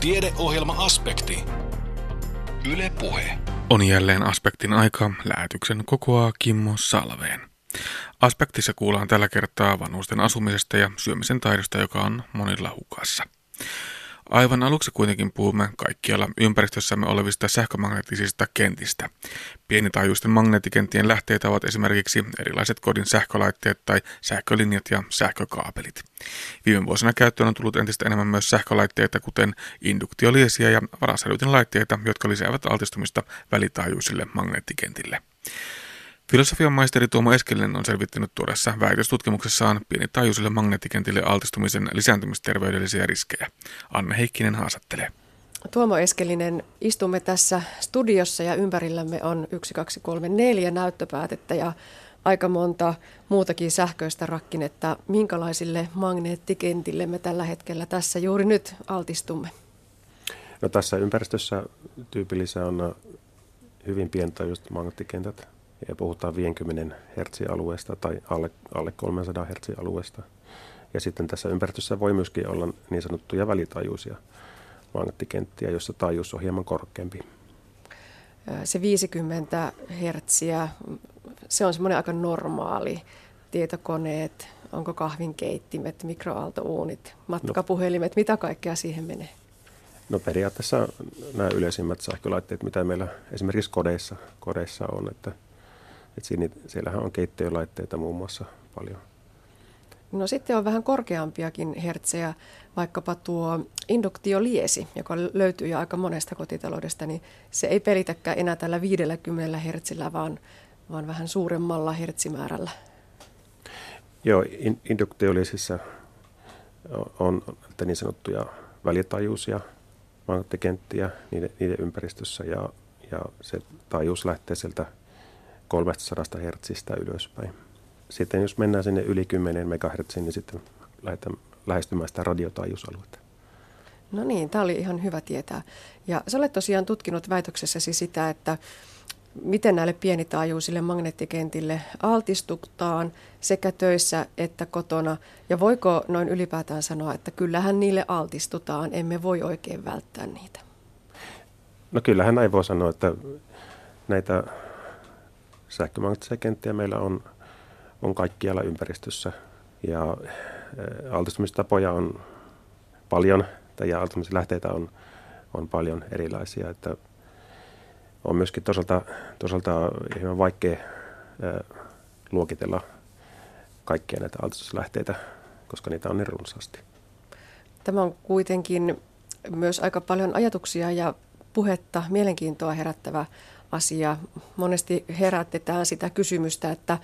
Tiedeohjelma-aspekti. Yle Puhe. On jälleen aspektin aika. Lähetyksen kokoaa Kimmo Salveen. Aspektissa kuullaan tällä kertaa vanhusten asumisesta ja syömisen taidosta, joka on monilla hukassa. Aivan aluksi kuitenkin puhumme kaikkialla ympäristössämme olevista sähkömagneettisista kentistä. Pienitaajuisten magneettikenttien lähteitä ovat esimerkiksi erilaiset kodin sähkölaitteet tai sähkölinjat ja sähkökaapelit. Viime vuosina käyttöön on tullut entistä enemmän myös sähkölaitteita, kuten induktioliesiä ja laitteita, jotka lisäävät altistumista välitaajuisille magneettikentille. Filosofian maisteri Tuomo Eskelinen on selvittänyt tuoreessa väitöstutkimuksessaan pienitaajuisille magneettikentille altistumisen lisääntymisterveydellisiä riskejä. Anne Heikkinen haastattelee. Tuomo Eskelinen, istumme tässä studiossa ja ympärillämme on 1, 2, 3, 4 näyttöpäätettä ja aika monta muutakin sähköistä rakkinetta. Minkälaisille magneettikentille me tällä hetkellä tässä juuri nyt altistumme? No tässä ympäristössä tyypillisiä on hyvin pientaajuiset magneettikentät, ja puhutaan 50 Hz alueesta tai alle, alle 300 Hz alueesta. Ja sitten tässä ympäristössä voi myöskin olla niin sanottuja välitaajuisia magneettikenttiä, joissa taajuus on hieman korkeampi. Se 50 Hz, se on semmoinen aika normaali. Tietokoneet, onko kahvinkeittimet, mikroaaltouunit, matkapuhelimet, no, mitä kaikkea siihen menee? No periaatteessa nämä yleisimmät sähkölaitteet, mitä meillä esimerkiksi kodeissa, kodeissa on, että – et siinä, siellähän on keittiölaitteita muun muassa paljon. No sitten on vähän korkeampiakin hertsejä, vaikkapa tuo induktioliesi, joka löytyy jo aika monesta kotitaloudesta, niin se ei pelitäkään enää tällä 50 hertsillä, vaan, vaan vähän suuremmalla hertsimäärällä. Joo, in, induktioliesissä on niin sanottuja välitaajuisia magneettikenttiä niiden, niiden ympäristössä ja, ja se taajuus lähtee sieltä 300 Hz ylöspäin. Sitten jos mennään sinne yli 10 MHz, niin sitten lähdetään lähestymään sitä radiotaajuusaluetta. No niin, tämä oli ihan hyvä tietää. Ja sä olet tosiaan tutkinut väitöksessäsi sitä, että miten näille pienitaajuisille magneettikentille altistutaan sekä töissä että kotona. Ja voiko noin ylipäätään sanoa, että kyllähän niille altistutaan, emme voi oikein välttää niitä? No kyllähän näin voi sanoa, että näitä sähkömagneettisia kenttiä meillä on, on kaikkialla ympäristössä ja altistumistapoja on paljon ja altistumislähteitä on, on paljon erilaisia. Että on myöskin toisaalta, toisaalta hieman vaikea luokitella kaikkia näitä altistuslähteitä, koska niitä on niin runsaasti. Tämä on kuitenkin myös aika paljon ajatuksia ja puhetta, mielenkiintoa herättävä asia. Monesti herätetään sitä kysymystä, että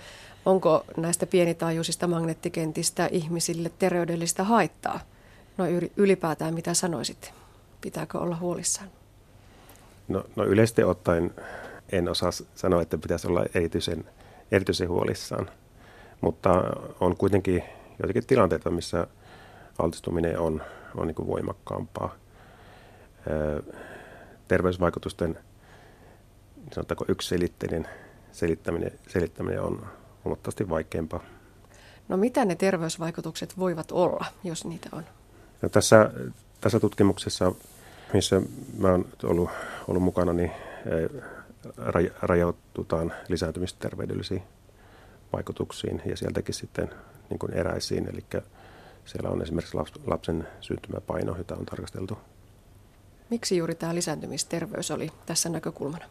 onko näistä pienitaajuisista magneettikentistä ihmisille terveydellistä haittaa. No ylipäätään mitä sanoisit? Pitääkö olla huolissaan? No, no yleisesti ottaen en osaa sanoa, että pitäisi olla erityisen, erityisen huolissaan. Mutta on kuitenkin joitakin tilanteita, missä altistuminen on, on niin voimakkaampaa. Terveysvaikutusten sanotaanko yksiselitteinen selittäminen, selittäminen on huomattavasti vaikeampaa. No mitä ne terveysvaikutukset voivat olla, jos niitä on? No tässä, tässä tutkimuksessa, missä mä oon ollut, ollut mukana, niin eh, rajaututaan lisääntymisterveydellisiin vaikutuksiin ja sieltäkin sitten niin kuin eräisiin. Eli siellä on esimerkiksi lapsen syntymäpaino, jota on tarkasteltu. Miksi juuri tämä lisääntymisterveys oli tässä näkökulmana?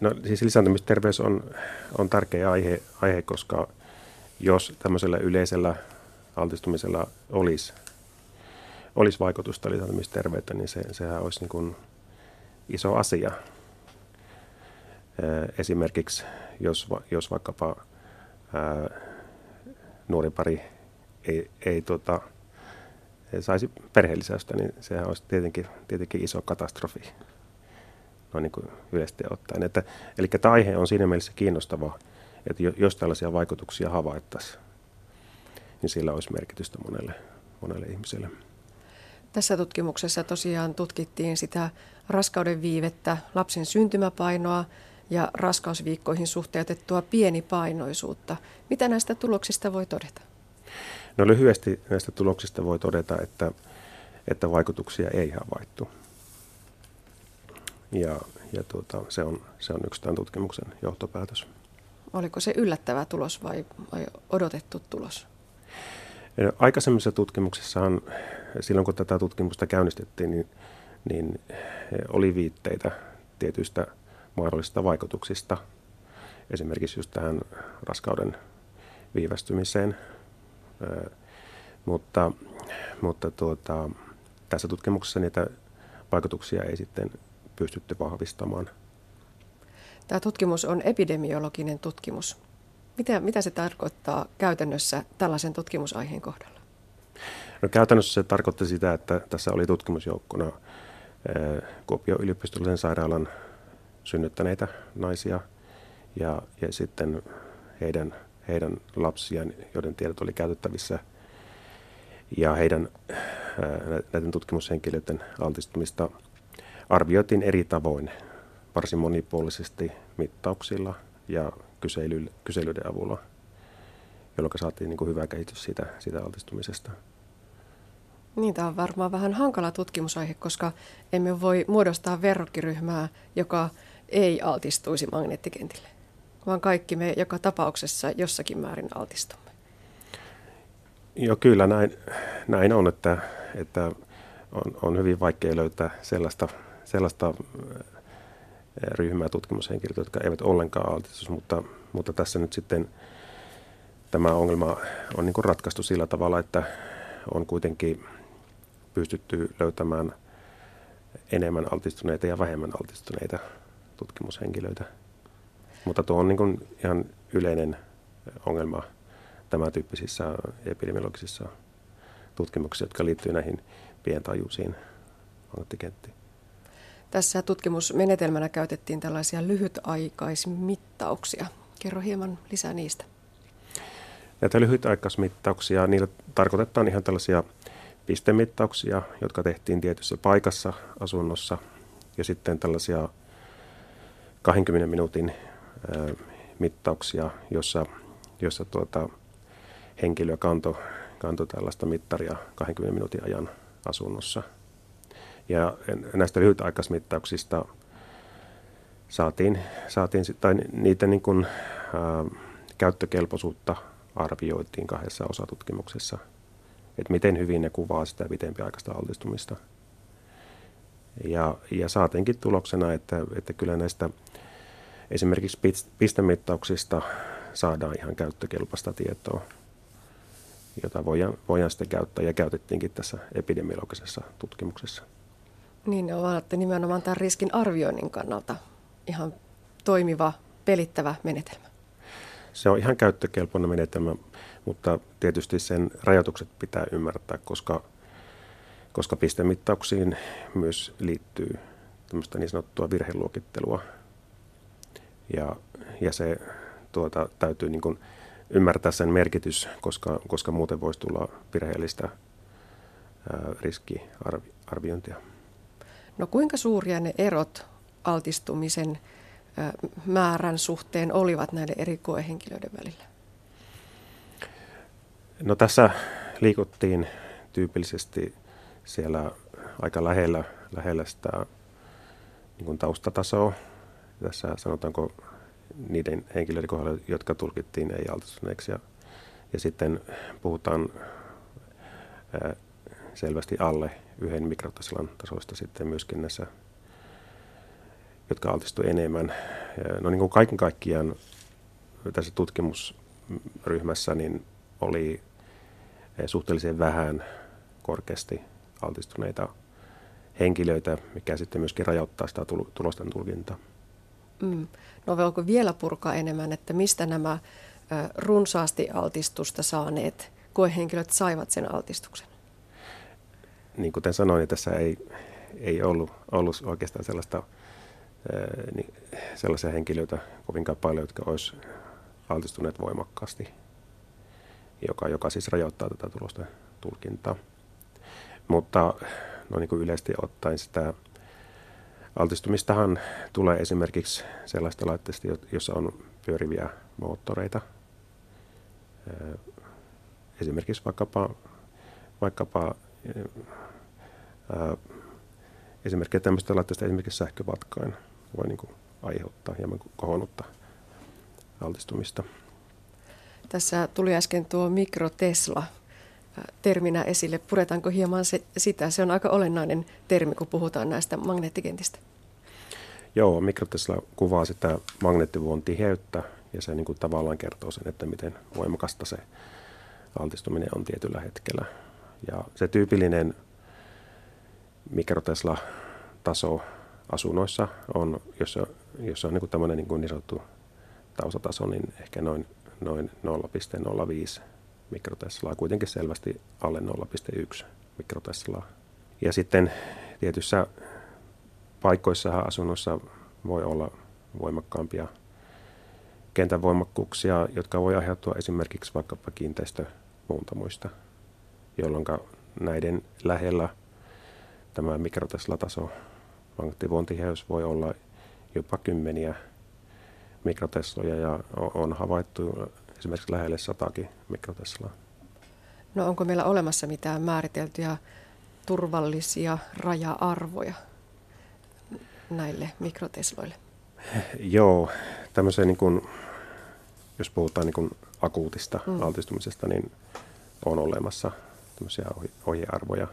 No siis lisääntymisterveys on, on tärkeä aihe, aihe, koska jos tämmöisellä yleisellä altistumisella olisi, olisi vaikutusta lisääntymisterveyteen, niin se, sehän olisi niin kuin iso asia. Esimerkiksi jos, jos vaikkapa ää, nuori pari ei, ei tota, saisi perheellisäystä, niin sehän olisi tietenkin, tietenkin iso katastrofi noin niin kuin yleisesti ottaen. Että, eli tämä aihe on siinä mielessä kiinnostava, että jos tällaisia vaikutuksia havaittaisiin, niin sillä olisi merkitystä monelle, monelle ihmiselle. Tässä tutkimuksessa tosiaan tutkittiin sitä raskauden viivettä, lapsen syntymäpainoa ja raskausviikkoihin suhteutettua pienipainoisuutta. Mitä näistä tuloksista voi todeta? No lyhyesti näistä tuloksista voi todeta, että, että vaikutuksia ei havaittu. Ja, ja tuota, se, on, se on yksi tämän tutkimuksen johtopäätös. Oliko se yllättävä tulos vai, vai odotettu tulos? Aikaisemmissa tutkimuksissahan, silloin kun tätä tutkimusta käynnistettiin, niin, niin oli viitteitä tietyistä mahdollisista vaikutuksista, esimerkiksi just tähän raskauden viivästymiseen. Mutta, mutta tuota, tässä tutkimuksessa niitä vaikutuksia ei sitten pystytty vahvistamaan. Tämä tutkimus on epidemiologinen tutkimus. Mitä, mitä se tarkoittaa käytännössä tällaisen tutkimusaiheen kohdalla? No, käytännössä se tarkoitti sitä, että tässä oli tutkimusjoukkona Kuopion yliopistollisen sairaalan synnyttäneitä naisia ja, ja sitten heidän, heidän lapsiaan, joiden tiedot oli käytettävissä ja heidän näiden tutkimushenkilöiden altistumista arvioitiin eri tavoin, varsin monipuolisesti mittauksilla ja kysely, kyselyiden avulla, jolloin saatiin niin kuin hyvä kehitys siitä, siitä altistumisesta. Niin, tämä on varmaan vähän hankala tutkimusaihe, koska emme voi muodostaa verrokkiryhmää, joka ei altistuisi magneettikentille, vaan kaikki me joka tapauksessa jossakin määrin altistumme. Joo, kyllä näin, näin on, että, että on, on hyvin vaikea löytää sellaista, sellaista ryhmää tutkimushenkilöitä, jotka eivät ollenkaan altistu, mutta, mutta tässä nyt sitten tämä ongelma on niin kuin ratkaistu sillä tavalla, että on kuitenkin pystytty löytämään enemmän altistuneita ja vähemmän altistuneita tutkimushenkilöitä. Mutta tuo on niin kuin ihan yleinen ongelma tämän tyyppisissä epidemiologisissa tutkimuksissa, jotka liittyy näihin pientajuisiin magneettikenttiin. Tässä tutkimusmenetelmänä käytettiin tällaisia lyhytaikaismittauksia. Kerro hieman lisää niistä. Näitä lyhytaikaismittauksia, niillä tarkoitetaan ihan tällaisia pistemittauksia, jotka tehtiin tietyssä paikassa asunnossa ja sitten tällaisia 20 minuutin mittauksia, jossa, jossa tuota, henkilö kantoi kanto tällaista mittaria 20 minuutin ajan asunnossa. Ja näistä lyhytaikaismittauksista saatiin, saatiin tai niitä niin kuin, ää, käyttökelpoisuutta arvioitiin kahdessa osatutkimuksessa, että miten hyvin ne kuvaa sitä pitempiaikaista altistumista. Ja, ja saatiinkin tuloksena, että, että kyllä näistä esimerkiksi pistemittauksista saadaan ihan käyttökelpoista tietoa, jota voidaan, voidaan sitten käyttää ja käytettiinkin tässä epidemiologisessa tutkimuksessa. Niin, ne ovat nimenomaan tämän riskin arvioinnin kannalta ihan toimiva, pelittävä menetelmä. Se on ihan käyttökelpoinen menetelmä, mutta tietysti sen rajoitukset pitää ymmärtää, koska, koska pistemittauksiin myös liittyy tämmöistä niin sanottua virheluokittelua. Ja, ja se tuota, täytyy niin kuin ymmärtää sen merkitys, koska, koska muuten voisi tulla virheellistä ää, riskiarviointia. No kuinka suuria ne erot altistumisen määrän suhteen olivat näiden eri koehenkilöiden välillä? No tässä liikuttiin tyypillisesti siellä aika lähellä, lähellä sitä niin kuin taustatasoa. Tässä sanotaanko niiden henkilöiden kohdalla, jotka tulkittiin ei-altistuneeksi. Ja, ja sitten puhutaan selvästi alle yhden mikrotasilan tasoista sitten myöskin näissä, jotka altistuivat enemmän. No niin kuin kaiken kaikkiaan tässä tutkimusryhmässä niin oli suhteellisen vähän korkeasti altistuneita henkilöitä, mikä sitten myöskin rajoittaa sitä tulosten tulkintaa. Mm. No voiko vielä purkaa enemmän, että mistä nämä runsaasti altistusta saaneet koehenkilöt saivat sen altistuksen? Niin kuten sanoin, niin tässä ei, ei ollut, ollut oikeastaan sellaista, niin, sellaisia henkilöitä kovinkaan paljon, jotka olisi altistuneet voimakkaasti, joka, joka siis rajoittaa tätä tulosta tulkintaa. Mutta no niin kuin yleisesti ottaen sitä altistumistahan tulee esimerkiksi sellaista laitteista, jossa on pyöriviä moottoreita. Esimerkiksi vaikkapa, vaikkapa ää, esimerkiksi tämmöistä laitteista esimerkiksi sähkövatkain voi niin kuin aiheuttaa hieman kohonnutta altistumista. Tässä tuli äsken tuo mikrotesla terminä esille. Puretaanko hieman se, sitä? Se on aika olennainen termi, kun puhutaan näistä magneettikentistä. Joo, mikrotesla kuvaa sitä magneettivuon tiheyttä ja se niin kuin tavallaan kertoo sen, että miten voimakasta se altistuminen on tietyllä hetkellä. Ja se tyypillinen mikrotesla-taso asunnoissa on, jos, on, jos on niin tämmöinen niin, kuin niin sanottu taustataso, niin ehkä noin, noin 0,05 mikroteslaa, kuitenkin selvästi alle 0,1 mikroteslaa. Ja sitten tietyissä paikoissa asunnossa voi olla voimakkaampia kentän voimakkuuksia, jotka voi aiheutua esimerkiksi vaikkapa kiinteistömuuntamuista, jolloin näiden lähellä tämä mikrotesla-taso magneettivuontiheys voi olla jopa kymmeniä mikrotesloja ja on havaittu esimerkiksi lähelle satakin mikroteslaa. No onko meillä olemassa mitään määriteltyjä turvallisia raja-arvoja näille mikrotesloille? Joo, tämmöiseen niin kuin, jos puhutaan niin kuin akuutista mm. altistumisesta, niin on olemassa ohjearvoja,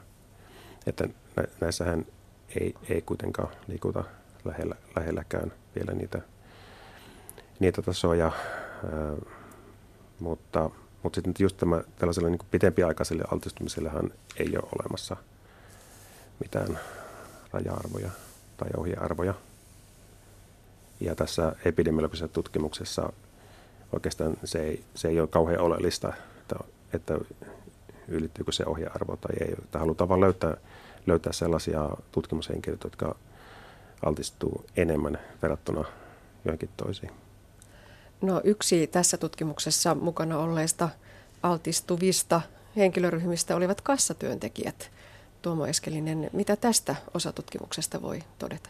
että näissähän ei, ei kuitenkaan liikuta lähellä, lähelläkään vielä niitä, niitä tasoja, ää, mutta, mutta sitten just tämä, tällaiselle niin pitempiaikaiselle altistumisellehan ei ole olemassa mitään raja-arvoja tai ohjearvoja. Ja tässä epidemiologisessa tutkimuksessa oikeastaan se ei, se ei ole kauhean oleellista, että, että ylittyykö se ohjearvo tai ei. Että halutaan vain löytää, löytää sellaisia tutkimushenkilöitä, jotka altistuu enemmän verrattuna johonkin toisiin. No yksi tässä tutkimuksessa mukana olleista altistuvista henkilöryhmistä olivat kassatyöntekijät. Tuomo Eskelinen, mitä tästä osatutkimuksesta voi todeta?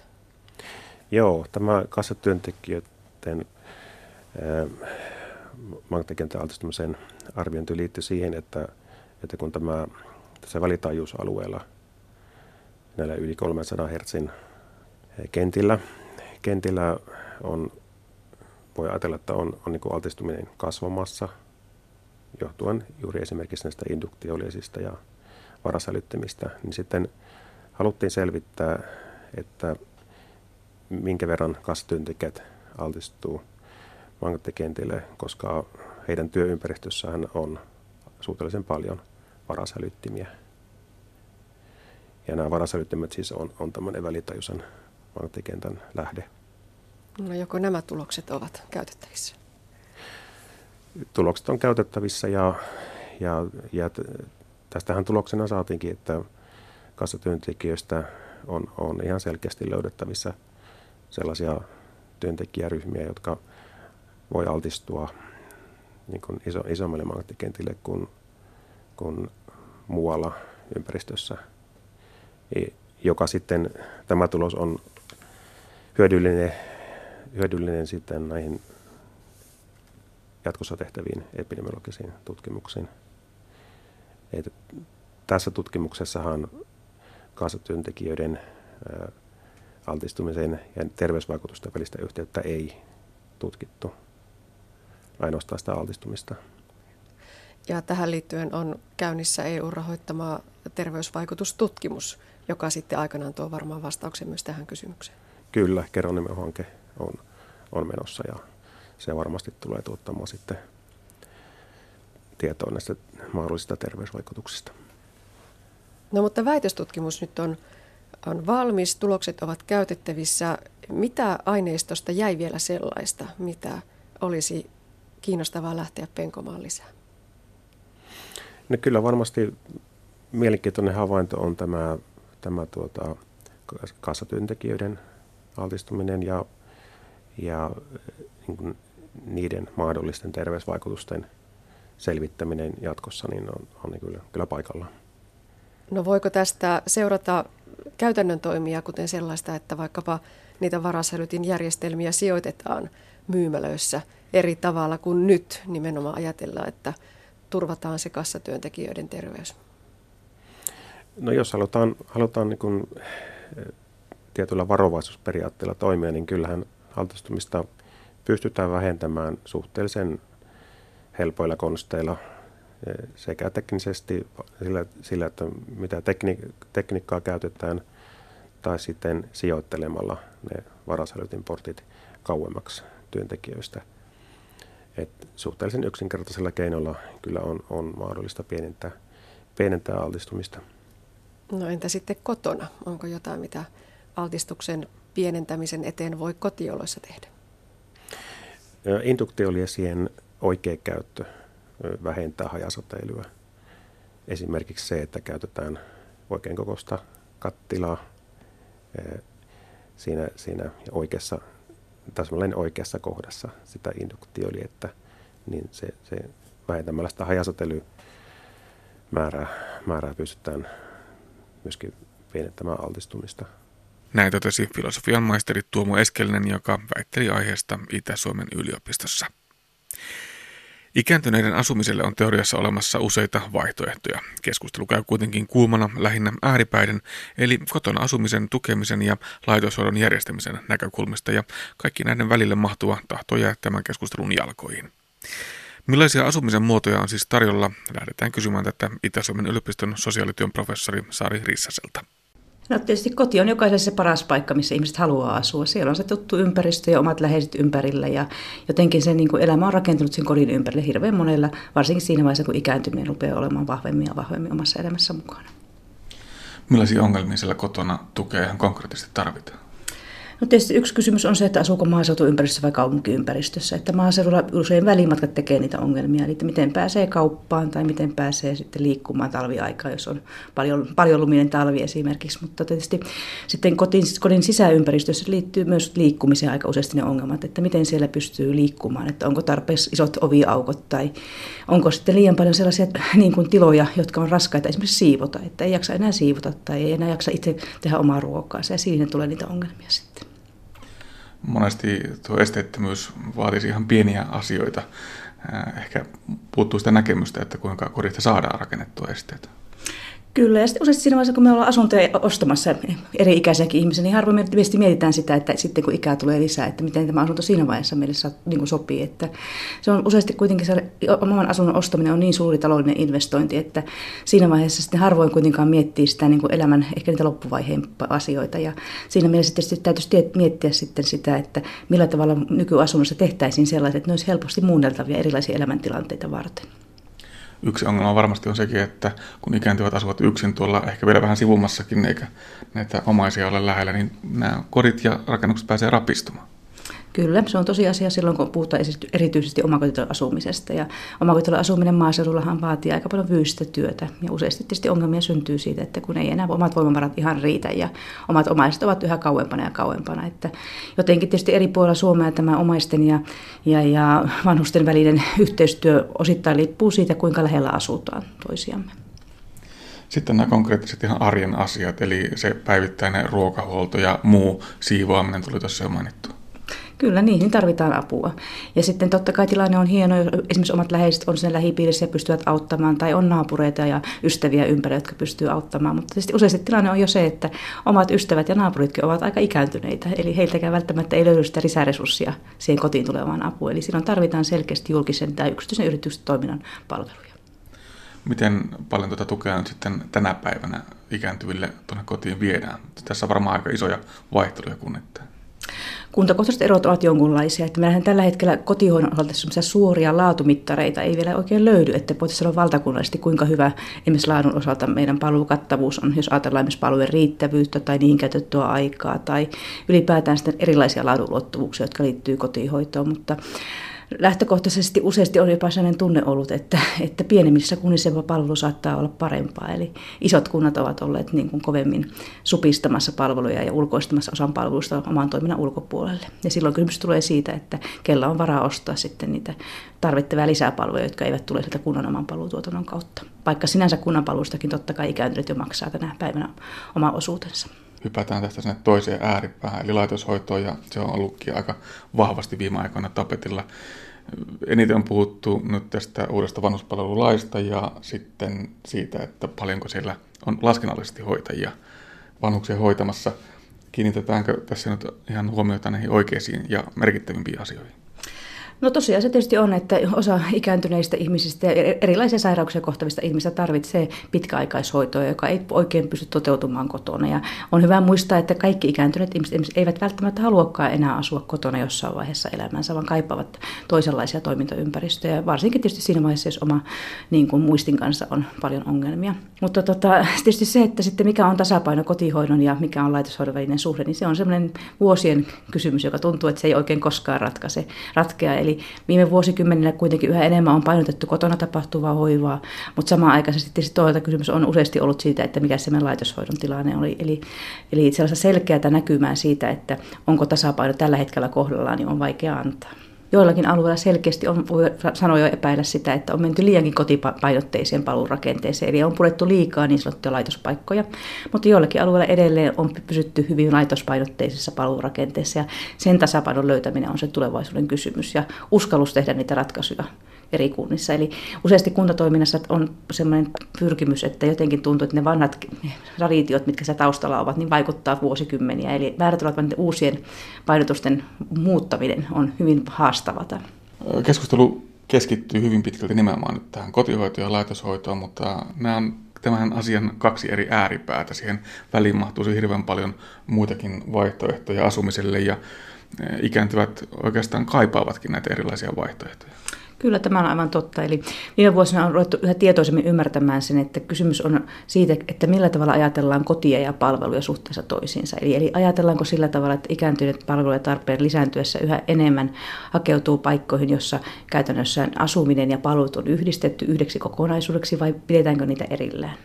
Joo, tämä kassatyöntekijöiden äh, magneettikentän altistumisen arviointi liittyy siihen, että, että kun tämä tässä välitaajuusalueella näillä yli 300 Hz kentillä, kentillä on, voi ajatella, että on, on niin altistuminen kasvamassa johtuen juuri esimerkiksi näistä induktiolisista ja varasälyttimistä, niin sitten haluttiin selvittää, että minkä verran kassatyöntekijät altistuu magneettikentille, koska heidän työympäristössään on suhteellisen paljon varasälyttimiä. Ja nämä varasälyttimet siis on, on tämmöinen välitajuisen magneettikentän lähde. No joko nämä tulokset ovat käytettävissä? Tulokset on käytettävissä ja, ja, ja tästähän tuloksena saatiinkin, että kassatyöntekijöistä on, on ihan selkeästi löydettävissä sellaisia työntekijäryhmiä, jotka voi altistua niin kuin iso, isommille magneettikentille kuin, kuin muualla ympäristössä, joka sitten tämä tulos on hyödyllinen, hyödyllinen sitten näihin jatkossa tehtäviin epidemiologisiin tutkimuksiin. Et tässä tutkimuksessahan kansatyöntekijöiden altistumisen ja terveysvaikutusten välistä yhteyttä ei tutkittu, ainoastaan sitä altistumista. Ja tähän liittyen on käynnissä EU-rahoittama terveysvaikutustutkimus, joka sitten aikanaan tuo varmaan vastauksen myös tähän kysymykseen. Kyllä, Keronimo-hanke on, on menossa ja se varmasti tulee tuottamaan sitten tietoa näistä mahdollisista terveysvaikutuksista. No mutta väitöstutkimus nyt on, on valmis, tulokset ovat käytettävissä. Mitä aineistosta jäi vielä sellaista, mitä olisi kiinnostavaa lähteä penkomaan lisää? No kyllä varmasti mielenkiintoinen havainto on tämä, tämä tuota, kassatyöntekijöiden altistuminen ja, ja niin kuin niiden mahdollisten terveysvaikutusten selvittäminen jatkossa niin on, on niin kyllä, kyllä paikallaan. No voiko tästä seurata käytännön toimia, kuten sellaista, että vaikkapa niitä varasälytin järjestelmiä sijoitetaan myymälöissä eri tavalla kuin nyt nimenomaan ajatellaan, että turvataan se kassatyöntekijöiden terveys? No jos halutaan, halutaan niin kuin tietyllä varovaisuusperiaatteella toimia, niin kyllähän altistumista pystytään vähentämään suhteellisen helpoilla konsteilla sekä teknisesti sillä, sillä että mitä tekni, tekniikkaa käytetään, tai sitten sijoittelemalla ne varasälytinportit kauemmaksi työntekijöistä. Et suhteellisen yksinkertaisella keinolla kyllä on, on mahdollista pienentää, pienentää altistumista. No entä sitten kotona? Onko jotain, mitä altistuksen pienentämisen eteen voi kotioloissa tehdä? Induktioliesien oikea käyttö vähentää hajasäteilyä. Esimerkiksi se, että käytetään oikein kokoista kattilaa siinä, siinä oikeassa, täsmälleen oikeassa kohdassa sitä induktioliettä, niin se, se vähentämällä sitä hajasäteilymäärää määrää pystytään myöskin pienentämään altistumista. Näin totesi filosofian maisteri Tuomo Eskelinen, joka väitteli aiheesta Itä-Suomen yliopistossa. Ikääntyneiden asumiselle on teoriassa olemassa useita vaihtoehtoja. Keskustelu käy kuitenkin kuumana lähinnä ääripäiden, eli kotona asumisen tukemisen ja laitoshoidon järjestämisen näkökulmista, ja kaikki näiden välille mahtuva tahto jää tämän keskustelun jalkoihin. Millaisia asumisen muotoja on siis tarjolla? Lähdetään kysymään tätä Itä-Suomen yliopiston sosiaalityön professori Sari Rissaselta. No tietysti koti on jokaiselle se paras paikka, missä ihmiset haluaa asua. Siellä on se tuttu ympäristö ja omat läheiset ympärillä ja jotenkin se niin kuin elämä on rakentunut sen kodin ympärille hirveän monella, varsinkin siinä vaiheessa, kun ikääntyminen rupeaa olemaan vahvemmin ja vahvemmin omassa elämässä mukana. Millaisia ongelmia siellä kotona tukea ihan konkreettisesti tarvitaan? No tietysti yksi kysymys on se, että asuuko maaseutuympäristössä vai kaupunkiympäristössä. Että maaseudulla usein välimatkat tekee niitä ongelmia, eli että miten pääsee kauppaan tai miten pääsee sitten liikkumaan talviaikaa, jos on paljon, paljon luminen talvi esimerkiksi. Mutta tietysti sitten kodin, kodin sisäympäristössä liittyy myös liikkumiseen aika useasti ne ongelmat, että miten siellä pystyy liikkumaan, että onko tarpeeksi isot oviaukot tai onko sitten liian paljon sellaisia niin kuin tiloja, jotka on raskaita esimerkiksi siivota, että ei jaksa enää siivota tai ei enää jaksa itse tehdä omaa ruokaa. Ja siinä tulee niitä ongelmia sitten monesti tuo esteettömyys vaatisi ihan pieniä asioita. Ehkä puuttuu sitä näkemystä, että kuinka kodista saadaan rakennettua esteitä. Kyllä, ja sitten useasti siinä vaiheessa, kun me ollaan asuntoja ostamassa eri ikäisiäkin ihmisiä, niin harvoin me mietitään sitä, että sitten kun ikää tulee lisää, että miten tämä asunto siinä vaiheessa meille saa, niin kuin sopii. Että se on useasti kuitenkin se oman asunnon ostaminen on niin suuri taloudellinen investointi, että siinä vaiheessa sitten harvoin kuitenkaan miettii sitä niin kuin elämän, ehkä niitä loppuvaiheen asioita. Ja siinä mielessä tietysti täytyisi miettiä sitten sitä, että millä tavalla nykyasunnossa tehtäisiin sellaiset, että ne olisi helposti muunneltavia erilaisia elämäntilanteita varten. Yksi ongelma varmasti on sekin, että kun ikääntyvät asuvat yksin tuolla ehkä vielä vähän sivummassakin eikä näitä omaisia ole lähellä, niin nämä kodit ja rakennukset pääsee rapistumaan. Kyllä, se on tosiasia silloin, kun puhutaan erityisesti omakotitalon asumisesta. Ja omakotitalon asuminen maaseudullahan vaatii aika paljon fyysistä työtä. Ja useasti tietysti ongelmia syntyy siitä, että kun ei enää omat voimavarat ihan riitä ja omat omaiset ovat yhä kauempana ja kauempana. Että jotenkin tietysti eri puolilla Suomea tämä omaisten ja, ja, ja vanhusten välinen yhteistyö osittain liippuu siitä, kuinka lähellä asutaan toisiamme. Sitten nämä konkreettiset ihan arjen asiat, eli se päivittäinen ruokahuolto ja muu siivoaminen tuli tuossa jo mainittu. Kyllä, niihin tarvitaan apua. Ja sitten totta kai tilanne on hieno, jos esimerkiksi omat läheiset on sen lähipiirissä ja pystyvät auttamaan, tai on naapureita ja ystäviä ympärillä, jotka pystyvät auttamaan. Mutta tietysti useasti tilanne on jo se, että omat ystävät ja naapuritkin ovat aika ikääntyneitä, eli heiltäkään välttämättä ei löydy sitä lisäresurssia siihen kotiin tulevaan apuun. Eli silloin tarvitaan selkeästi julkisen tai yksityisen yrityksen toiminnan palveluja. Miten paljon tuota tukea nyt sitten tänä päivänä ikääntyville tuonne kotiin viedään? Tässä on varmaan aika isoja vaihteluja kunnittain. Kuntakohtaiset erot ovat jonkunlaisia. Että meillähän tällä hetkellä kotihoidon osalta suoria laatumittareita ei vielä oikein löydy, että voitaisiin sanoa valtakunnallisesti, kuinka hyvä esimerkiksi laadun osalta meidän palvelukattavuus on, jos ajatellaan esimerkiksi palvelujen riittävyyttä tai niihin käytettyä aikaa tai ylipäätään sitten erilaisia laadunluottuvuuksia, jotka liittyy kotihoitoon. Mutta lähtökohtaisesti useasti on jopa sellainen tunne ollut, että, että pienemmissä kunnissa palvelu saattaa olla parempaa. Eli isot kunnat ovat olleet niin kuin kovemmin supistamassa palveluja ja ulkoistamassa osan palveluista oman toiminnan ulkopuolelle. Ja silloin kysymys tulee siitä, että kella on varaa ostaa sitten niitä tarvittavia lisäpalveluja, jotka eivät tule sieltä kunnan oman palvelutuotannon kautta. Vaikka sinänsä kunnan palvelustakin totta kai ikääntyneet jo maksaa tänä päivänä oma osuutensa hypätään tästä sinne toiseen ääripäähän, eli laitoshoitoon, ja se on ollutkin aika vahvasti viime aikoina tapetilla. Eniten on puhuttu nyt tästä uudesta vanhuspalvelulaista ja sitten siitä, että paljonko siellä on laskennallisesti hoitajia vanhuksia hoitamassa. Kiinnitetäänkö tässä nyt ihan huomiota näihin oikeisiin ja merkittävimpiin asioihin? No tosiaan se tietysti on, että osa ikääntyneistä ihmisistä ja erilaisia sairauksia kohtavista ihmisistä tarvitsee pitkäaikaishoitoa, joka ei oikein pysty toteutumaan kotona. Ja on hyvä muistaa, että kaikki ikääntyneet ihmiset eivät välttämättä haluakaan enää asua kotona jossain vaiheessa elämänsä, vaan kaipaavat toisenlaisia toimintaympäristöjä, varsinkin tietysti siinä vaiheessa, jos oma niin kuin muistin kanssa on paljon ongelmia. Mutta tota, tietysti se, että sitten mikä on tasapaino kotihoidon ja mikä on laitoshoidon välinen suhde, niin se on semmoinen vuosien kysymys, joka tuntuu, että se ei oikein koskaan ratkaise, ratkea. Eli viime vuosikymmenillä kuitenkin yhä enemmän on painotettu kotona tapahtuvaa hoivaa, mutta samaan aikaan sitten toisaalta kysymys on useasti ollut siitä, että mikä se meidän laitoshoidon tilanne oli. Eli, eli sellaista selkeää näkymää siitä, että onko tasapaino tällä hetkellä kohdallaan, niin on vaikea antaa joillakin alueilla selkeästi on, voi sanoa jo epäillä sitä, että on menty liiankin kotipainotteiseen paluurakenteeseen, eli on purettu liikaa niin sanottuja laitospaikkoja, mutta joillakin alueilla edelleen on pysytty hyvin laitospainotteisessa paluurakenteessa, ja sen tasapainon löytäminen on se tulevaisuuden kysymys, ja uskallus tehdä niitä ratkaisuja eri kunnissa. Eli useasti kuntatoiminnassa on sellainen pyrkimys, että jotenkin tuntuu, että ne vanhat traditiot, mitkä se taustalla ovat, niin vaikuttaa vuosikymmeniä. Eli määrätyllä uusien painotusten muuttaminen on hyvin haastavata. Keskustelu keskittyy hyvin pitkälti nimenomaan nyt tähän kotihoitoon ja laitoshoitoon, mutta nämä on tämän asian kaksi eri ääripäätä. Siihen väliin mahtuisi hirveän paljon muitakin vaihtoehtoja asumiselle ja ikääntyvät oikeastaan kaipaavatkin näitä erilaisia vaihtoehtoja. Kyllä tämä on aivan totta. Eli viime vuosina on ruvettu yhä tietoisemmin ymmärtämään sen, että kysymys on siitä, että millä tavalla ajatellaan kotia ja palveluja suhteessa toisiinsa. Eli, eli ajatellaanko sillä tavalla, että ikääntyneet palveluja tarpeen lisääntyessä yhä enemmän hakeutuu paikkoihin, jossa käytännössä asuminen ja palvelut on yhdistetty yhdeksi kokonaisuudeksi vai pidetäänkö niitä erillään.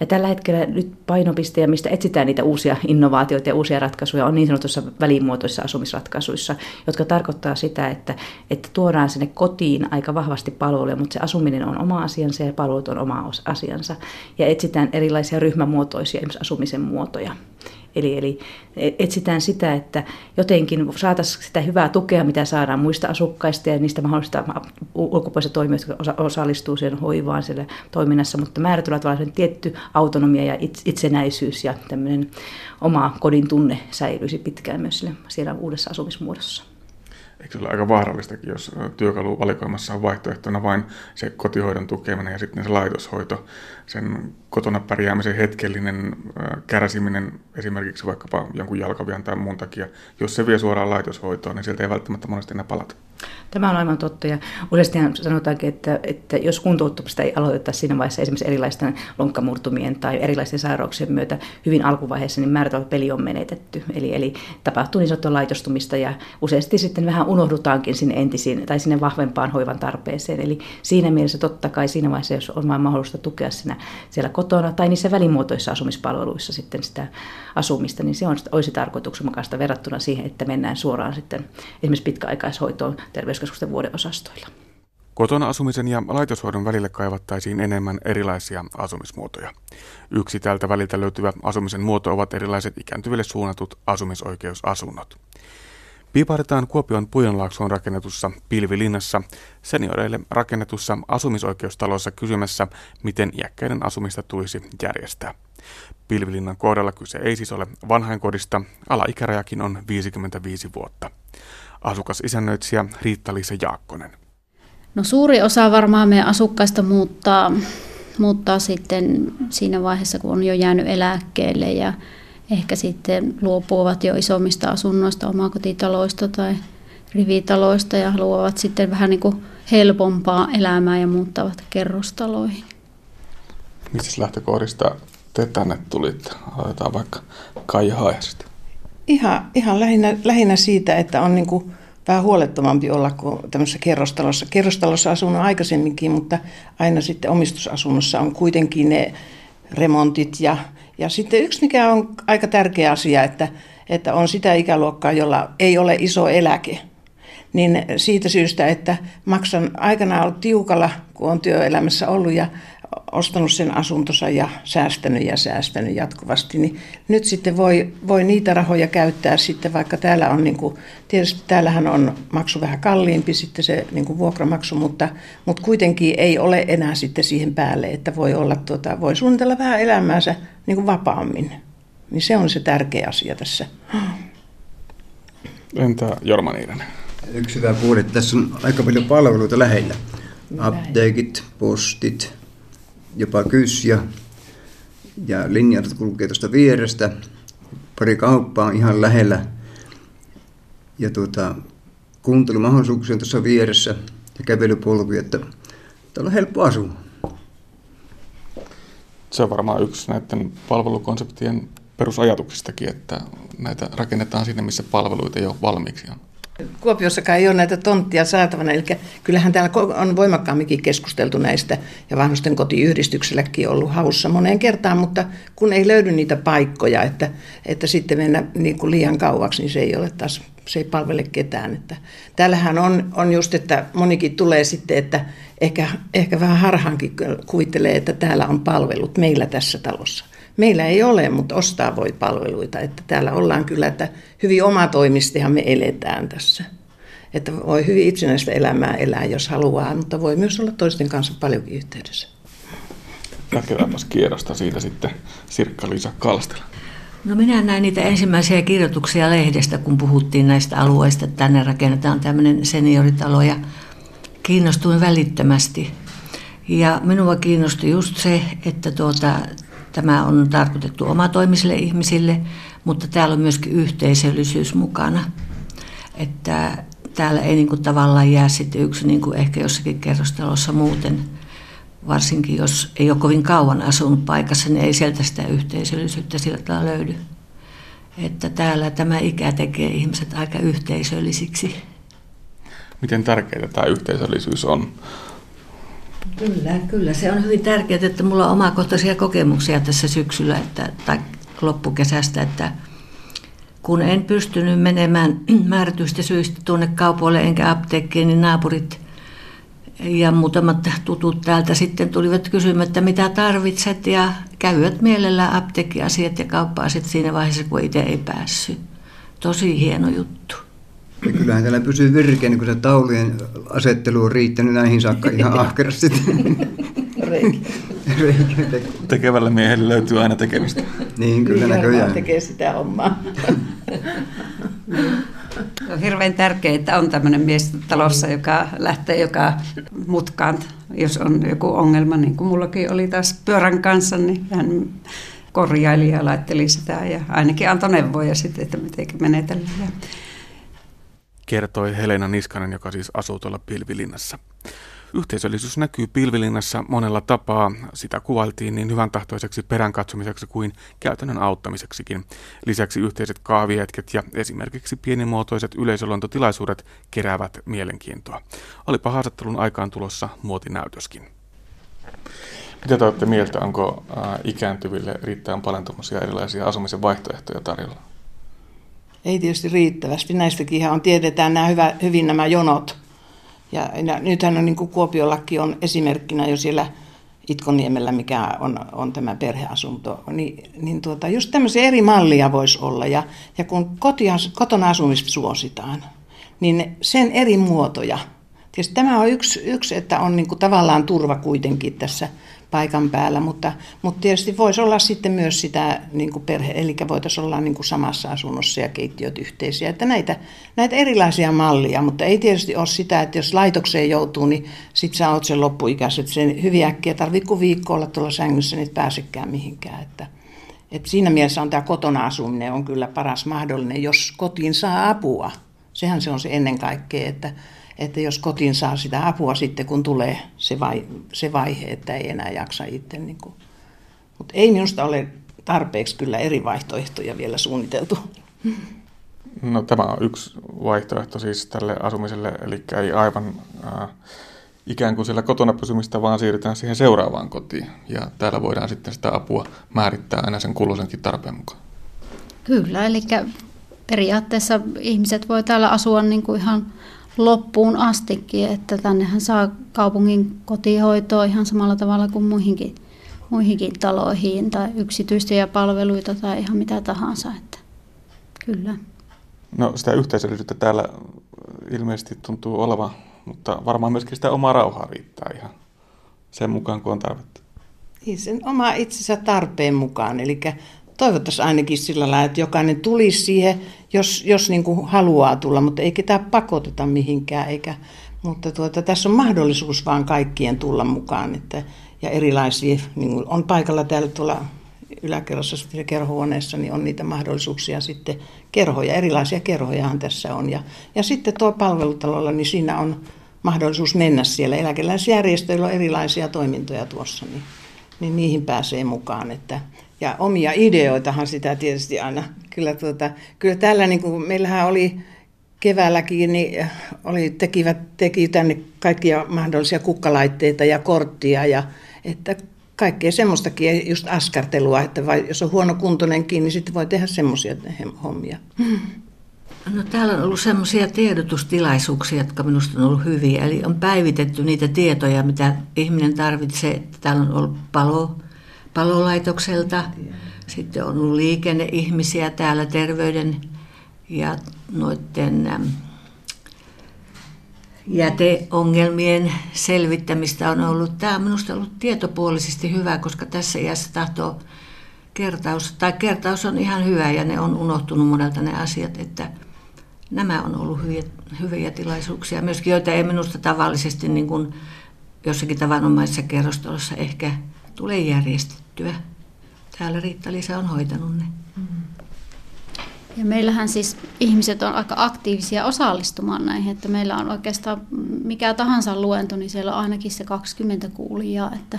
Ja tällä hetkellä nyt painopiste ja mistä etsitään niitä uusia innovaatioita ja uusia ratkaisuja on niin sanotussa välimuotoisissa asumisratkaisuissa, jotka tarkoittaa sitä, että, että tuodaan sinne kotiin aika vahvasti palveluja, mutta se asuminen on oma asiansa ja palvelut on oma asiansa. Ja etsitään erilaisia ryhmämuotoisia esimerkiksi asumisen muotoja. Eli, eli etsitään sitä, että jotenkin saataisiin sitä hyvää tukea, mitä saadaan muista asukkaista ja niistä mahdollista ulkopuolista toimijoista, jotka osallistuu siihen hoivaan siellä toiminnassa, mutta määrätyllä tavalla tietty autonomia ja itsenäisyys ja tämmöinen oma kodin tunne säilyisi pitkään myös siellä uudessa asumismuodossa eikö se ole aika vaarallistakin, jos työkaluvalikoimassa on vaihtoehtona vain se kotihoidon tukeminen ja sitten se laitoshoito, sen kotona pärjäämisen hetkellinen kärsiminen esimerkiksi vaikkapa jonkun jalkavian tai muun takia, jos se vie suoraan laitoshoitoon, niin sieltä ei välttämättä monesti enää palata. Tämä on aivan totta ja useasti sanotaankin, että, että jos kuntouttamista ei aloiteta siinä vaiheessa esimerkiksi erilaisten lonkkamurtumien tai erilaisten sairauksien myötä hyvin alkuvaiheessa, niin määrätävä peli on menetetty. Eli, eli tapahtuu niin sanottua laitostumista ja useasti sitten vähän unohdutaankin sinne entisiin tai sinne vahvempaan hoivan tarpeeseen. Eli siinä mielessä totta kai siinä vaiheessa, jos on vain mahdollista tukea siinä, siellä kotona tai niissä välimuotoissa asumispalveluissa sitten sitä asumista, niin se on, olisi tarkoituksenmukaista verrattuna siihen, että mennään suoraan sitten esimerkiksi pitkäaikaishoitoon terveyskeskusten vuodeosastoilla. Kotona asumisen ja laitoshoidon välille kaivattaisiin enemmän erilaisia asumismuotoja. Yksi tältä väliltä löytyvä asumisen muoto ovat erilaiset ikääntyville suunnatut asumisoikeusasunnot. Piipahdetaan Kuopion Pujonlaaksoon rakennetussa Pilvilinnassa senioreille rakennetussa asumisoikeustalossa kysymässä, miten iäkkäiden asumista tulisi järjestää. Pilvilinnan kohdalla kyse ei siis ole vanhainkodista, alaikärajakin on 55 vuotta. Asukas isännöitsijä Riitta-Liisa Jaakkonen. No suuri osa varmaan meidän asukkaista muuttaa, muuttaa sitten siinä vaiheessa, kun on jo jäänyt eläkkeelle ja ehkä sitten luopuvat jo isommista asunnoista, omakotitaloista tai rivitaloista ja haluavat sitten vähän niin kuin helpompaa elämää ja muuttavat kerrostaloihin. Mistä lähtökohdista te tänne tulitte? Aloitetaan vaikka Kaija Haajasta. Ihan, ihan lähinnä, lähinnä siitä, että on niin kuin vähän huolettomampi olla kuin tämmöisessä kerrostalossa. Kerrostalossa asunut aikaisemminkin, mutta aina sitten omistusasunnossa on kuitenkin ne remontit ja ja sitten yksi, mikä on aika tärkeä asia, että, että on sitä ikäluokkaa, jolla ei ole iso eläke. Niin siitä syystä, että maksan aikanaan ollut tiukalla, kun on työelämässä ollut ja ostanut sen asuntonsa ja säästänyt ja säästänyt jatkuvasti, niin nyt sitten voi, voi niitä rahoja käyttää sitten, vaikka täällä on, niin kuin, tietysti täällähän on maksu vähän kalliimpi sitten se niin kuin vuokramaksu, mutta, mutta kuitenkin ei ole enää sitten siihen päälle, että voi, olla, tuota, voi suunnitella vähän elämäänsä niin kuin vapaammin. Niin se on se tärkeä asia tässä. Entä Jorma Niiranen? Yksi hyvä puoli, että tässä on aika paljon palveluita lähellä. Apteekit, postit, jopa kysja ja linjat kulkee tuosta vierestä. Pari kauppaa on ihan lähellä ja tuota, kuuntelumahdollisuuksia tuossa vieressä ja kävelypolkuja, että täällä on helppo asua. Se on varmaan yksi näiden palvelukonseptien perusajatuksistakin, että näitä rakennetaan sinne, missä palveluita jo valmiiksi on. Kuopiossakaan ei ole näitä tonttia saatavana, eli kyllähän täällä on voimakkaamminkin keskusteltu näistä, ja vanhusten kotiyhdistykselläkin ollut haussa moneen kertaan, mutta kun ei löydy niitä paikkoja, että, että sitten mennä niin kuin liian kauaksi, niin se ei ole taas, se ei palvele ketään. Että täällähän on, on just, että monikin tulee sitten, että ehkä, ehkä vähän harhaankin kuvittelee, että täällä on palvelut meillä tässä talossa. Meillä ei ole, mutta ostaa voi palveluita. Että täällä ollaan kyllä, että hyvin omatoimistihan me eletään tässä. Että voi hyvin itsenäistä elämää elää, jos haluaa, mutta voi myös olla toisten kanssa paljonkin yhteydessä. Jatketaan kierrosta siitä sitten Sirkka-Liisa Kalstela. No minä näin niitä ensimmäisiä kirjoituksia lehdestä, kun puhuttiin näistä alueista, että tänne rakennetaan tämmöinen senioritalo ja kiinnostuin välittömästi. Ja minua kiinnosti just se, että tuota, Tämä on tarkoitettu omatoimisille ihmisille, mutta täällä on myöskin yhteisöllisyys mukana. Että täällä ei niin kuin tavallaan jää sitten yksi niin kuin ehkä jossakin kerrostalossa muuten, varsinkin jos ei ole kovin kauan asunut paikassa, niin ei sieltä sitä yhteisöllisyyttä sillä löydy. Että täällä tämä ikä tekee ihmiset aika yhteisöllisiksi. Miten tärkeää tämä yhteisöllisyys on Kyllä, kyllä. Se on hyvin tärkeää, että mulla on omakohtaisia kokemuksia tässä syksyllä että, tai loppukesästä, että kun en pystynyt menemään määrätyistä syistä tuonne kaupoille enkä apteekkiin, niin naapurit ja muutamat tutut täältä sitten tulivat kysymään, että mitä tarvitset ja käyvät mielellään apteekkiasiat ja kauppa-asiat siinä vaiheessa, kun itse ei päässyt. Tosi hieno juttu. Ja kyllähän täällä pysyy virkeä, niin kun se taulujen asettelu on riittänyt näihin saakka ihan ahkerasti. Tekevällä miehellä löytyy aina tekemistä. Niin, kyllä niin, näköjään. tekee sitä hommaa. On hirveän tärkeää, että on tämmöinen mies talossa, joka lähtee joka mutkaan, jos on joku ongelma, niin kuin mullakin oli taas pyörän kanssa, niin hän korjaili ja laitteli sitä ja ainakin antoi neuvoja sitten, että miten menetellä kertoi Helena Niskanen, joka siis asuu tuolla Pilvilinnassa. Yhteisöllisyys näkyy Pilvilinnassa monella tapaa. Sitä kuvailtiin niin hyvän tahtoiseksi peränkatsomiseksi kuin käytännön auttamiseksikin. Lisäksi yhteiset kahvihetket ja esimerkiksi pienimuotoiset yleisöluontotilaisuudet keräävät mielenkiintoa. Olipa haastattelun aikaan tulossa muotinäytöskin. Mitä te olette mieltä, onko ikääntyville riittävän paljon erilaisia asumisen vaihtoehtoja tarjolla? Ei tietysti riittävästi. Näistäkin on, tiedetään nämä hyvä, hyvin nämä jonot. Ja, ja nythän on niin kuin Kuopiolakin on esimerkkinä jo siellä Itkoniemellä, mikä on, on tämä perheasunto, niin, niin tuota, just tämmöisiä eri mallia voisi olla. Ja, ja kun kotia, kotona asumista suositaan, niin sen eri muotoja. Tietysti tämä on yksi, yksi että on niin kuin tavallaan turva kuitenkin tässä paikan päällä, mutta, mutta tietysti voisi olla sitten myös sitä niin kuin perhe, eli voitaisiin olla niin kuin samassa asunnossa ja keittiöt yhteisiä, että näitä, näitä erilaisia mallia, mutta ei tietysti ole sitä, että jos laitokseen joutuu, niin sitten sä oot sen loppuikäiset, sen hyvin äkkiä tarvitse kuin viikko olla tuolla sängyssä, niin et pääsekään mihinkään, että, että siinä mielessä on tämä kotona asuminen on kyllä paras mahdollinen, jos kotiin saa apua. Sehän se on se ennen kaikkea, että että jos kotiin saa sitä apua sitten, kun tulee se, vai, se vaihe, että ei enää jaksa itse. Niin kuin. Mutta ei minusta ole tarpeeksi kyllä eri vaihtoehtoja vielä suunniteltu. No tämä on yksi vaihtoehto siis tälle asumiselle, eli ei aivan äh, ikään kuin siellä kotona pysymistä, vaan siirrytään siihen seuraavaan kotiin. Ja täällä voidaan sitten sitä apua määrittää aina sen kuluisenkin tarpeen mukaan. Kyllä, eli periaatteessa ihmiset voi täällä asua niin kuin ihan loppuun astikin, että tännehän saa kaupungin kotihoitoa ihan samalla tavalla kuin muihinkin, muihinkin taloihin tai yksityisiä palveluita tai ihan mitä tahansa. Että kyllä. No sitä yhteisöllisyyttä täällä ilmeisesti tuntuu olevan, mutta varmaan myöskin sitä omaa rauhaa riittää ihan sen mukaan, kun on tarvetta. Niin sen oma itsensä tarpeen mukaan, eli toivottaisiin ainakin sillä lailla, että jokainen tulisi siihen, jos, jos niin kuin haluaa tulla, mutta ei ketään pakoteta mihinkään. Eikä, mutta tuota, tässä on mahdollisuus vaan kaikkien tulla mukaan. Että, ja erilaisia, niin kuin on paikalla täällä tuolla yläkerrassa kerhohuoneessa, niin on niitä mahdollisuuksia sitten kerhoja, erilaisia kerhojahan tässä on. Ja, ja sitten tuo palvelutalolla, niin siinä on mahdollisuus mennä siellä. Eläkeläisjärjestöillä on erilaisia toimintoja tuossa, niin, niin niihin pääsee mukaan. Että, ja omia ideoitahan sitä tietysti aina. Kyllä, tuota, kyllä täällä niin kuin, meillähän oli keväälläkin, niin oli, tekivät, teki tänne kaikkia mahdollisia kukkalaitteita ja korttia ja että kaikkea semmoistakin, just askartelua, että vai, jos on huono kuntoinenkin, niin sitten voi tehdä semmoisia hommia. No, täällä on ollut semmoisia tiedotustilaisuuksia, jotka minusta on ollut hyviä. Eli on päivitetty niitä tietoja, mitä ihminen tarvitsee. Täällä on ollut palo, palolaitokselta, sitten on ollut liikenneihmisiä täällä terveyden ja noiden jäteongelmien selvittämistä on ollut. Tämä on minusta ollut tietopuolisesti hyvä, koska tässä iässä tahtoo kertaus, tai kertaus on ihan hyvä ja ne on unohtunut monelta ne asiat, että nämä on ollut hyviä, hyviä tilaisuuksia, myöskin joita ei minusta tavallisesti niin kuin jossakin tavanomaisessa kerrostalossa ehkä tule järjestettyä. Täällä Riitta-Liisa on hoitanut ne. Ja meillähän siis ihmiset on aika aktiivisia osallistumaan näihin, että meillä on oikeastaan mikä tahansa luento, niin siellä on ainakin se 20 kuulijaa, että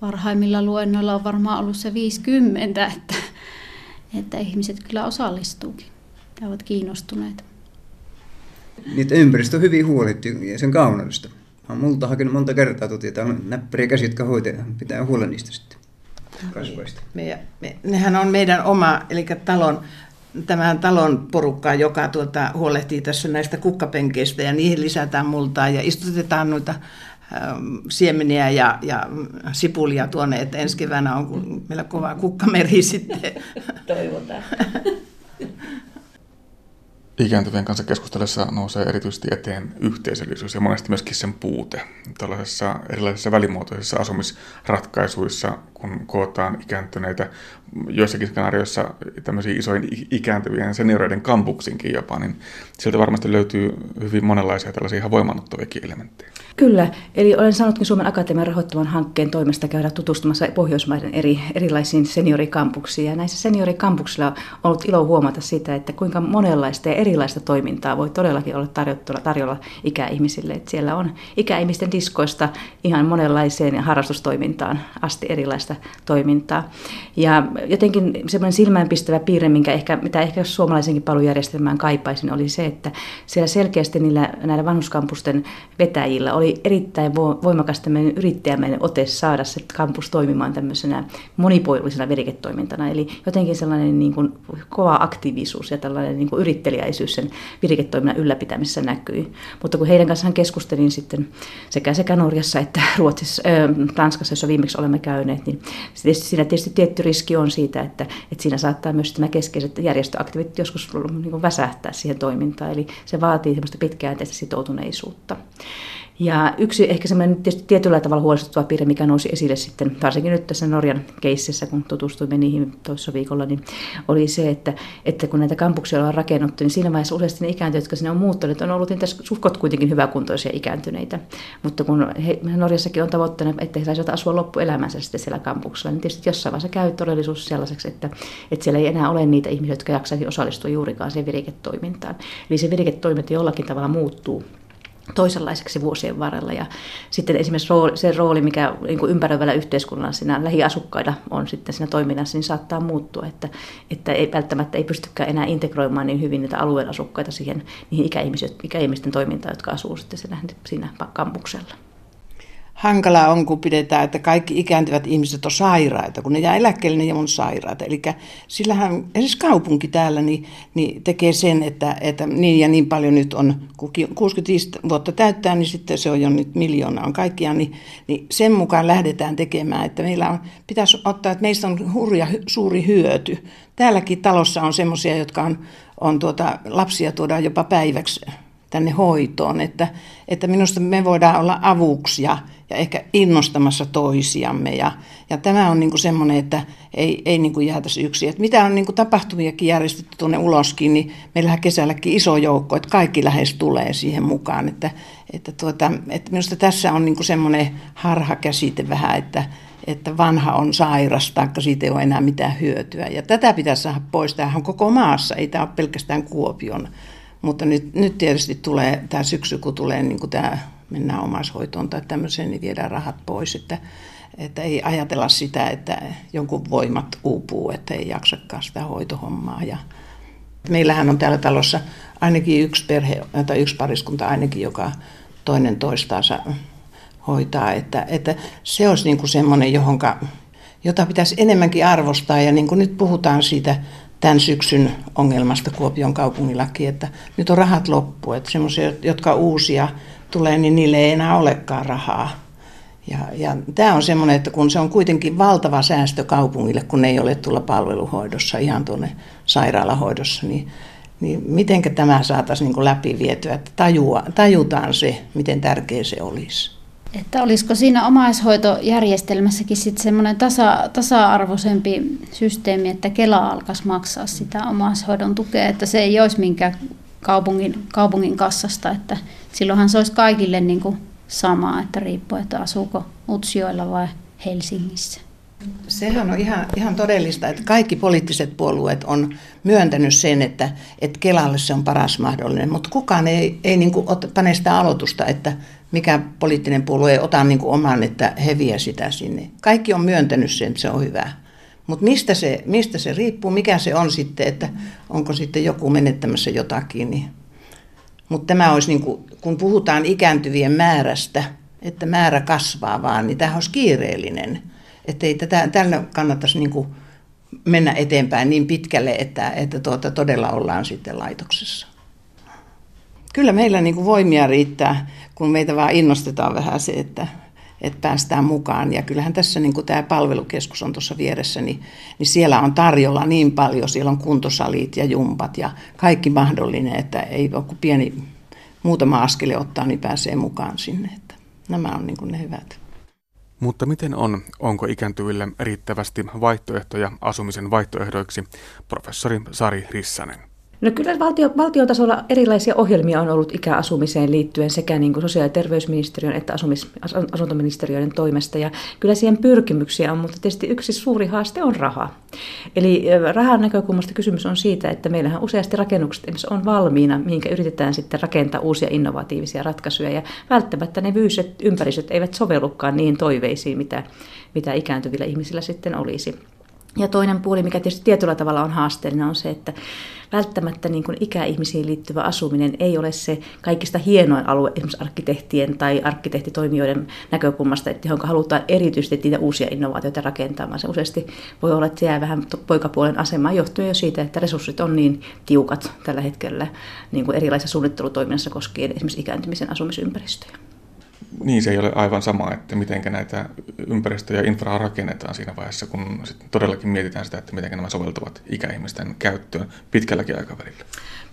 parhaimmilla luennoilla on varmaan ollut se 50, että, että ihmiset kyllä osallistuukin ja ovat kiinnostuneet. Niitä ympäristö on hyvin huolittu ja sen kauneudesta. Olen multa hakenut monta kertaa tuota, että on näppäriä käsi, jotka hoitaa, pitää huolen niistä sitten kasvaista. Me, me, nehän on meidän oma, eli talon, tämän talon porukkaa, joka tuota, huolehtii tässä näistä kukkapenkeistä ja niihin lisätään multaa ja istutetaan noita ähm, siemeniä ja, ja sipulia tuonne, että ensi keväänä on meillä kova kukkameri sitten. Toivotaan. ikääntyvien kanssa keskustellessa nousee erityisesti eteen yhteisöllisyys ja monesti myöskin sen puute. Tällaisissa erilaisissa välimuotoisissa asumisratkaisuissa, kun kootaan ikääntyneitä, joissakin skenaarioissa tämmöisiin isoin ikääntyvien senioreiden kampuksinkin jopa, niin sieltä varmasti löytyy hyvin monenlaisia tällaisia ihan voimannuttaviakin elementtejä. Kyllä, eli olen saanutkin Suomen Akatemian rahoittavan hankkeen toimesta käydä tutustumassa Pohjoismaiden eri, erilaisiin seniorikampuksiin. Ja näissä seniorikampuksilla on ollut ilo huomata sitä, että kuinka monenlaista ja erilaista toimintaa voi todellakin olla tarjolla, tarjolla ikäihmisille. Että siellä on ikäihmisten diskoista ihan monenlaiseen harrastustoimintaan asti erilaista toimintaa. Ja jotenkin semmoinen silmäänpistävä piirre, minkä ehkä, mitä ehkä suomalaisenkin palvelujärjestelmään kaipaisin, oli se, että siellä selkeästi niillä, näillä vanhuskampusten vetäjillä oli erittäin voimakas tämmöinen yrittäjämäinen ote saada se kampus toimimaan tämmöisenä monipuolisena viriketoimintana. Eli jotenkin sellainen niin kuin kova aktiivisuus ja tällainen niin kuin yrittelijäisyys sen viriketoiminnan ylläpitämisessä näkyi. Mutta kun heidän kanssaan keskustelin sitten sekä, sekä Norjassa että Ruotsissa, äh, Tanskassa, jossa viimeksi olemme käyneet, niin siinä tietysti tietty riski on siitä, että, että siinä saattaa myös nämä keskeiset järjestöaktivit joskus niin väsähtää siihen toimintaan. Eli se vaatii semmoista pitkäjänteistä sitoutuneisuutta. Ja yksi ehkä semmoinen tietyllä tavalla huolestuttava piirre, mikä nousi esille sitten, varsinkin nyt tässä Norjan keississä, kun tutustuimme niihin toisessa viikolla, niin oli se, että, että kun näitä kampuksia on rakennuttu, niin siinä vaiheessa useasti ne ikääntyneet, jotka sinne on muuttuneet, on ollut niitä suhkot kuitenkin hyväkuntoisia ikääntyneitä. Mutta kun he, Norjassakin on tavoitteena, että he saisivat asua loppuelämänsä sitten siellä kampuksella, niin tietysti jossain vaiheessa käy todellisuus sellaiseksi, että, että siellä ei enää ole niitä ihmisiä, jotka jaksaisi osallistua juurikaan siihen viriketoimintaan. Eli se viriketoiminta jollakin tavalla muuttuu toisenlaiseksi vuosien varrella. Ja sitten esimerkiksi se rooli, mikä niin kuin ympäröivällä yhteiskunnalla siinä lähiasukkailla on sitten siinä toiminnassa, niin saattaa muuttua, että, että ei välttämättä ei pystykään enää integroimaan niin hyvin niitä alueen asukkaita siihen niihin ikäihmisten, ikäihmisten toimintaan, jotka asuu sitten siinä, siinä kampuksella. Hankalaa on, kun pidetään, että kaikki ikääntyvät ihmiset on sairaita, kun ne jää eläkkeelle, ne on sairaita. Eli sillähän esimerkiksi kaupunki täällä niin, niin tekee sen, että, että niin ja niin paljon nyt on, kun 65 vuotta täyttää, niin sitten se on jo nyt miljoona on kaikkiaan, niin, niin sen mukaan lähdetään tekemään, että meillä on, pitäisi ottaa, että meistä on hurja suuri hyöty. Täälläkin talossa on semmoisia, jotka on, on tuota, lapsia tuodaan jopa päiväksi tänne hoitoon, että, että minusta me voidaan olla avuksi ja, ja ehkä innostamassa toisiamme. Ja, ja tämä on niin semmoinen, että ei, ei niin jäätäisi yksin. Että mitä on niin tapahtumiakin järjestetty tuonne uloskin, niin meillähän kesälläkin iso joukko, että kaikki lähes tulee siihen mukaan. Että, että, tuota, että minusta tässä on niin semmoinen harhakäsite vähän, että, että vanha on sairas, taikka siitä ei ole enää mitään hyötyä. Ja tätä pitäisi saada pois. Tämähän on koko maassa, ei tämä ole pelkästään Kuopion. Mutta nyt, nyt tietysti tulee tämä syksy, kun tulee niin tämä mennään omaishoitoon tai tämmöiseen, niin viedään rahat pois. Että, että ei ajatella sitä, että jonkun voimat uupuu, että ei jaksakaan sitä hoitohommaa. Ja meillähän on täällä talossa ainakin yksi perhe tai yksi pariskunta ainakin, joka toinen toistaansa hoitaa. Että, että se olisi niin kuin semmoinen, johonka, jota pitäisi enemmänkin arvostaa. Ja niin kuin nyt puhutaan siitä tämän syksyn ongelmasta Kuopion kaupungillakin, että nyt on rahat loppu. Että semmoisia, jotka uusia tulee, niin niille ei enää olekaan rahaa. Ja, ja tämä on semmoinen, että kun se on kuitenkin valtava säästö kaupungille, kun ne ei ole tulla palveluhoidossa, ihan tuonne sairaalahoidossa, niin, niin miten tämä saataisiin niin läpi vietyä, että tajua, tajutaan se, miten tärkeä se olisi. Että olisiko siinä omaishoitojärjestelmässäkin sitten semmoinen tasa, tasa-arvoisempi systeemi, että Kela alkaisi maksaa sitä omaishoidon tukea, että se ei olisi minkään kaupungin, kaupungin kassasta, että silloinhan se olisi kaikille niin kuin sama, että riippuu, että asuuko Utsjoella vai Helsingissä. Sehän on ihan, ihan todellista, että kaikki poliittiset puolueet on myöntänyt sen, että, että Kelalle se on paras mahdollinen, mutta kukaan ei, ei niin kuin pane sitä aloitusta, että mikä poliittinen puolue ei ota niin kuin oman, että he vie sitä sinne. Kaikki on myöntänyt sen, että se on hyvä. Mutta mistä se, mistä se riippuu, mikä se on sitten, että onko sitten joku menettämässä jotakin. Niin. Mutta tämä olisi, niin kuin, kun puhutaan ikääntyvien määrästä, että määrä kasvaa vaan, niin tämä olisi kiireellinen. Että ei tätä, tällä kannattaisi niin kuin mennä eteenpäin niin pitkälle, että, että tuota, todella ollaan sitten laitoksessa. Kyllä meillä niin kuin voimia riittää, kun meitä vaan innostetaan vähän se, että, että päästään mukaan. Ja kyllähän tässä niin kuin tämä palvelukeskus on tuossa vieressä, niin, niin siellä on tarjolla niin paljon. Siellä on kuntosalit ja jumpat ja kaikki mahdollinen, että ei ole kuin pieni muutama askele ottaa, niin pääsee mukaan sinne. Että nämä on niin kuin ne hyvät. Mutta miten on, onko ikääntyville riittävästi vaihtoehtoja asumisen vaihtoehdoiksi, professori Sari Rissanen? No kyllä valtio, valtiotasolla erilaisia ohjelmia on ollut ikäasumiseen liittyen sekä niin kuin sosiaali- ja terveysministeriön että asumis, asuntoministeriöiden toimesta. Ja kyllä siihen pyrkimyksiä on, mutta tietysti yksi suuri haaste on raha. Eli rahan näkökulmasta kysymys on siitä, että meillähän useasti rakennukset on valmiina, mihinkä yritetään sitten rakentaa uusia innovatiivisia ratkaisuja. Ja välttämättä ne fyysiset ympäristöt eivät sovellukaan niihin toiveisiin, mitä, mitä ikääntyvillä ihmisillä sitten olisi. Ja toinen puoli, mikä tietysti tietyllä tavalla on haasteellinen, on se, että välttämättä niin kuin ikäihmisiin liittyvä asuminen ei ole se kaikista hienoin alue esimerkiksi arkkitehtien tai arkkitehtitoimijoiden näkökulmasta, että johon halutaan erityisesti niitä uusia innovaatioita rakentamaan. Se useasti voi olla, että se jää vähän poikapuolen asemaan johtuen jo siitä, että resurssit on niin tiukat tällä hetkellä niin kuin erilaisessa suunnittelutoiminnassa koskien esimerkiksi ikääntymisen asumisympäristöjä. Niin, se ei ole aivan sama, että miten näitä ympäristöjä ja infraa rakennetaan siinä vaiheessa, kun sitten todellakin mietitään sitä, että miten nämä soveltuvat ikäihmisten käyttöön pitkälläkin aikavälillä.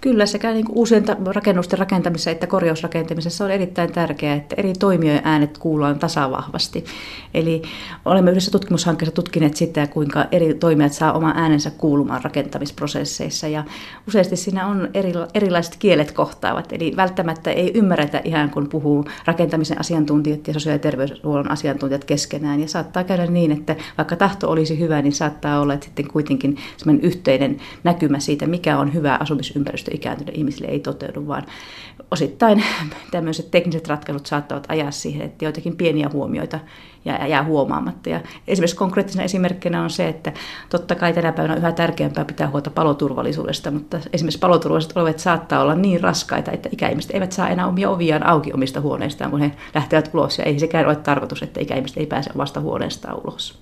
Kyllä, sekä niin uusien rakennusten rakentamisessa että korjausrakentamisessa on erittäin tärkeää, että eri toimijoiden äänet kuullaan tasavahvasti. Eli olemme yhdessä tutkimushankkeessa tutkineet sitä, kuinka eri toimijat saa oman äänensä kuulumaan rakentamisprosesseissa. Ja useasti siinä on eri, erilaiset kielet kohtaavat, eli välttämättä ei ymmärretä ihan kun puhuu rakentamisen asiantuntijat ja sosiaali- ja terveyshuollon asiantuntijat keskenään. Ja saattaa käydä niin, että vaikka tahto olisi hyvä, niin saattaa olla että sitten kuitenkin yhteinen näkymä siitä, mikä on hyvä asumisympäristö terveystä ikääntyneille ihmisille ei toteudu, vaan osittain tämmöiset tekniset ratkaisut saattavat ajaa siihen, että joitakin pieniä huomioita jää, jää huomaamatta. Ja esimerkiksi konkreettisena esimerkkinä on se, että totta kai tänä päivänä on yhä tärkeämpää pitää huolta paloturvallisuudesta, mutta esimerkiksi paloturvalliset ovet saattaa olla niin raskaita, että ikäihmiset eivät saa enää omia oviaan auki omista huoneistaan, kun he lähtevät ulos. Ja ei sekään ole tarkoitus, että ikäihmiset ei pääse omasta huoneestaan ulos.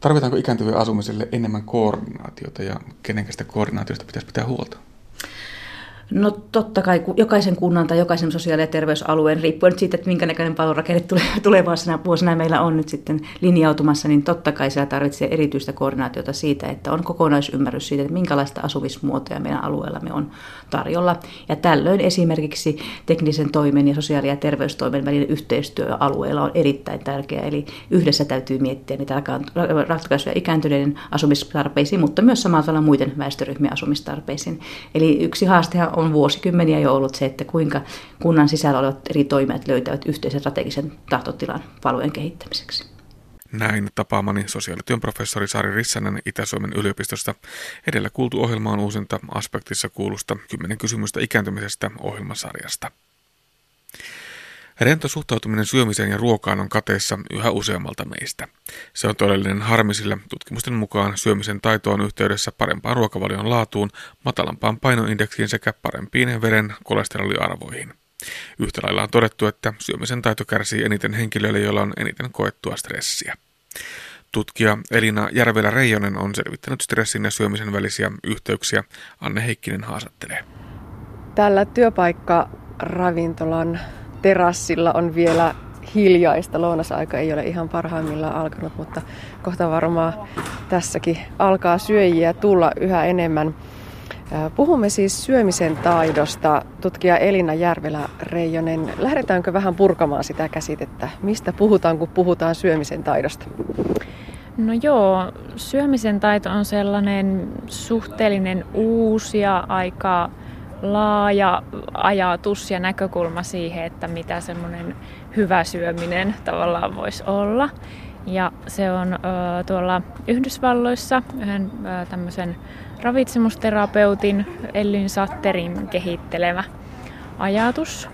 Tarvitaanko ikääntyvien asumiselle enemmän koordinaatiota ja kenen sitä koordinaatiosta pitäisi pitää huolta? No totta kai jokaisen kunnan tai jokaisen sosiaali- ja terveysalueen, riippuen siitä, että minkä näköinen palvelurakenne tulevassa vuosina meillä on nyt sitten linjautumassa, niin totta kai siellä tarvitsee erityistä koordinaatiota siitä, että on kokonaisymmärrys siitä, että minkälaista asumismuotoja meidän alueellamme on tarjolla. Ja tällöin esimerkiksi teknisen toimen ja sosiaali- ja terveystoimen välinen yhteistyö alueella on erittäin tärkeää. Eli yhdessä täytyy miettiä niitä ratkaisuja ikääntyneiden asumistarpeisiin, mutta myös samalla tavalla muiden väestöryhmien asumistarpeisiin. Eli yksi haastehan on vuosikymmeniä jo ollut se, että kuinka kunnan sisällä olevat eri toimijat löytävät yhteisen strategisen tahtotilan palvelujen kehittämiseksi. Näin tapaamani sosiaalityön professori Sari Rissanen Itä-Suomen yliopistosta. Edellä kuultu ohjelma on uusinta aspektissa kuulusta 10 kysymystä ikääntymisestä ohjelmasarjasta. Rento suhtautuminen syömiseen ja ruokaan on kateessa yhä useammalta meistä. Se on todellinen harmi, sillä tutkimusten mukaan syömisen taito on yhteydessä parempaan ruokavalion laatuun, matalampaan painoindeksiin sekä parempiin veren kolesteroliarvoihin. Yhtä lailla on todettu, että syömisen taito kärsii eniten henkilöille, joilla on eniten koettua stressiä. Tutkija Elina Järvelä-Reijonen on selvittänyt stressin ja syömisen välisiä yhteyksiä. Anne Heikkinen haastattelee. Tällä työpaikka-ravintolan terassilla on vielä hiljaista. Lounasaika ei ole ihan parhaimmillaan alkanut, mutta kohta varmaan tässäkin alkaa syöjiä tulla yhä enemmän. Puhumme siis syömisen taidosta. Tutkija Elina Järvelä-Reijonen, lähdetäänkö vähän purkamaan sitä käsitettä? Mistä puhutaan, kun puhutaan syömisen taidosta? No joo, syömisen taito on sellainen suhteellinen uusi ja aika laaja ajatus ja näkökulma siihen, että mitä semmoinen hyvä syöminen tavallaan voisi olla. Ja se on ö, tuolla Yhdysvalloissa yhden ö, tämmöisen ravitsemusterapeutin Ellyn Satterin kehittelemä ajatus.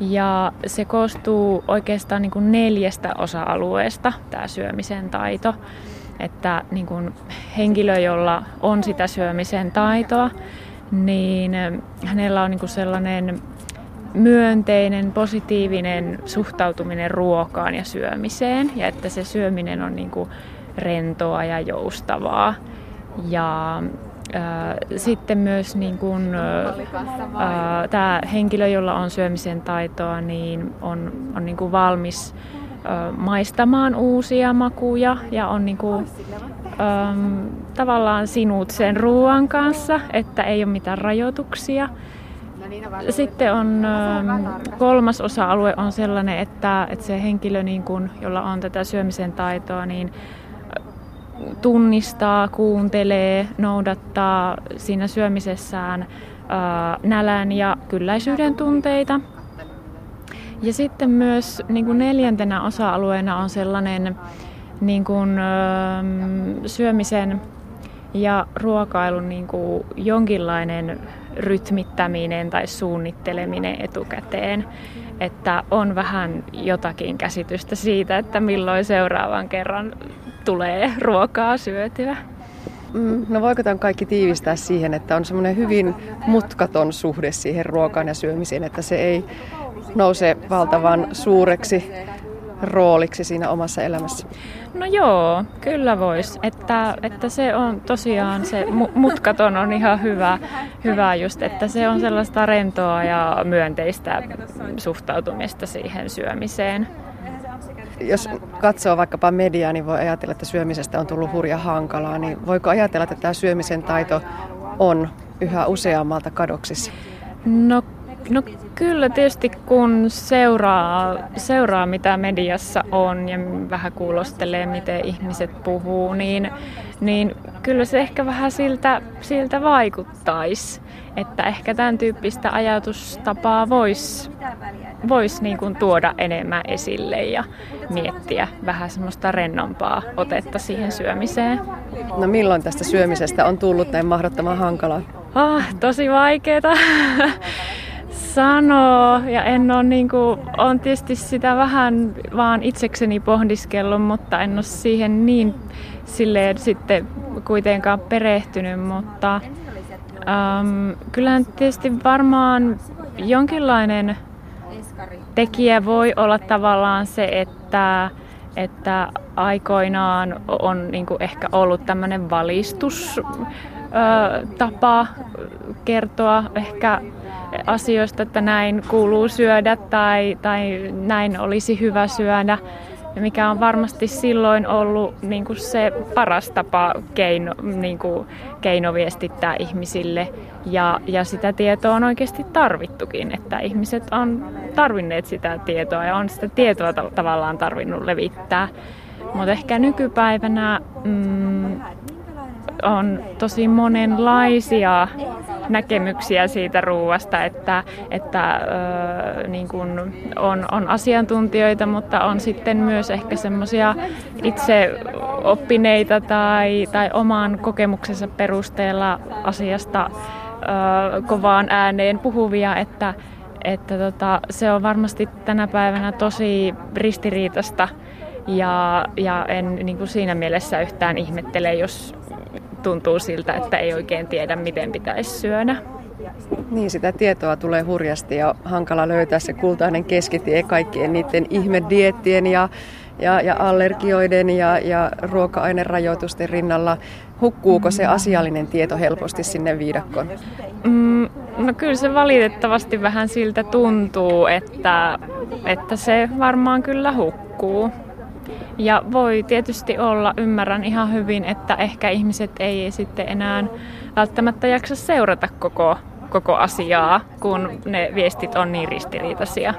Ja se koostuu oikeastaan niin kuin neljästä osa-alueesta, tämä syömisen taito. Että niin kuin henkilö, jolla on sitä syömisen taitoa, niin hänellä on niin sellainen myönteinen, positiivinen suhtautuminen ruokaan ja syömiseen ja että se syöminen on niin rentoa ja joustavaa. Ja äh, sitten myös niin kuin, äh, tämä henkilö, jolla on syömisen taitoa, niin on, on niin kuin valmis äh, maistamaan uusia makuja ja on niin kuin, ähm, tavallaan sinut sen ruoan kanssa, että ei ole mitään rajoituksia. Sitten on kolmas osa-alue on sellainen, että, että se henkilö, niin kun, jolla on tätä syömisen taitoa, niin tunnistaa, kuuntelee, noudattaa siinä syömisessään ää, äh, nälän ja kylläisyyden tunteita. Ja sitten myös niin kuin neljäntenä osa-alueena on sellainen niin kuin, ö, syömisen ja ruokailun niin kuin jonkinlainen rytmittäminen tai suunnitteleminen etukäteen, että on vähän jotakin käsitystä siitä, että milloin seuraavan kerran tulee ruokaa syötyä. Mm, no voiko tämän kaikki tiivistää siihen, että on semmoinen hyvin mutkaton suhde siihen ruokaan ja syömiseen, että se ei nouse valtavan suureksi rooliksi siinä omassa elämässä? No joo, kyllä vois. Että, että se on tosiaan, se mutkaton on ihan hyvä, hyvä just, että se on sellaista rentoa ja myönteistä suhtautumista siihen syömiseen. Jos katsoo vaikkapa mediaa, niin voi ajatella, että syömisestä on tullut hurja hankalaa. Niin voiko ajatella, että tämä syömisen taito on yhä useammalta kadoksissa? No No kyllä tietysti kun seuraa, seuraa mitä mediassa on ja vähän kuulostelee miten ihmiset puhuu, niin, niin kyllä se ehkä vähän siltä, siltä vaikuttaisi. Että ehkä tämän tyyppistä ajatustapaa voisi vois niin kuin tuoda enemmän esille ja miettiä vähän semmoista rennompaa otetta siihen syömiseen. No milloin tästä syömisestä on tullut näin mahdottoman hankalaa? Ah, tosi vaikeeta sanoa ja en ole niin kuin, on tietysti sitä vähän vaan itsekseni pohdiskellut, mutta en ole siihen niin silleen sitten kuitenkaan perehtynyt, mutta um, kyllähän tietysti varmaan jonkinlainen tekijä voi olla tavallaan se, että, että aikoinaan on niin kuin ehkä ollut tämmöinen valistustapa kertoa ehkä asioista, että näin kuuluu syödä tai, tai näin olisi hyvä syödä mikä on varmasti silloin ollut niin kuin se paras tapa keino, niin kuin keino viestittää ihmisille. Ja, ja sitä tietoa on oikeasti tarvittukin, että ihmiset on tarvinneet sitä tietoa ja on sitä tietoa tavallaan tarvinnut levittää. Mutta ehkä nykypäivänä mm, on tosi monenlaisia näkemyksiä siitä ruuasta, että, että ö, niin kun on, on asiantuntijoita, mutta on sitten myös ehkä semmoisia itse oppineita tai, tai oman kokemuksensa perusteella asiasta ö, kovaan ääneen puhuvia, että, että tota, se on varmasti tänä päivänä tosi ristiriitasta ja, ja en niin kuin siinä mielessä yhtään ihmettele, jos tuntuu siltä, että ei oikein tiedä, miten pitäisi syödä. Niin, sitä tietoa tulee hurjasti ja hankala löytää se kultainen keskitie kaikkien niiden ihmediettien ja, ja, ja allergioiden ja, ja ruoka-ainerajoitusten rinnalla. Hukkuuko se asiallinen tieto helposti sinne viidakkoon? Mm, no kyllä se valitettavasti vähän siltä tuntuu, että, että se varmaan kyllä hukkuu. Ja voi tietysti olla, ymmärrän ihan hyvin, että ehkä ihmiset ei sitten enää välttämättä jaksa seurata koko, koko asiaa, kun ne viestit on niin ristiriitaisia.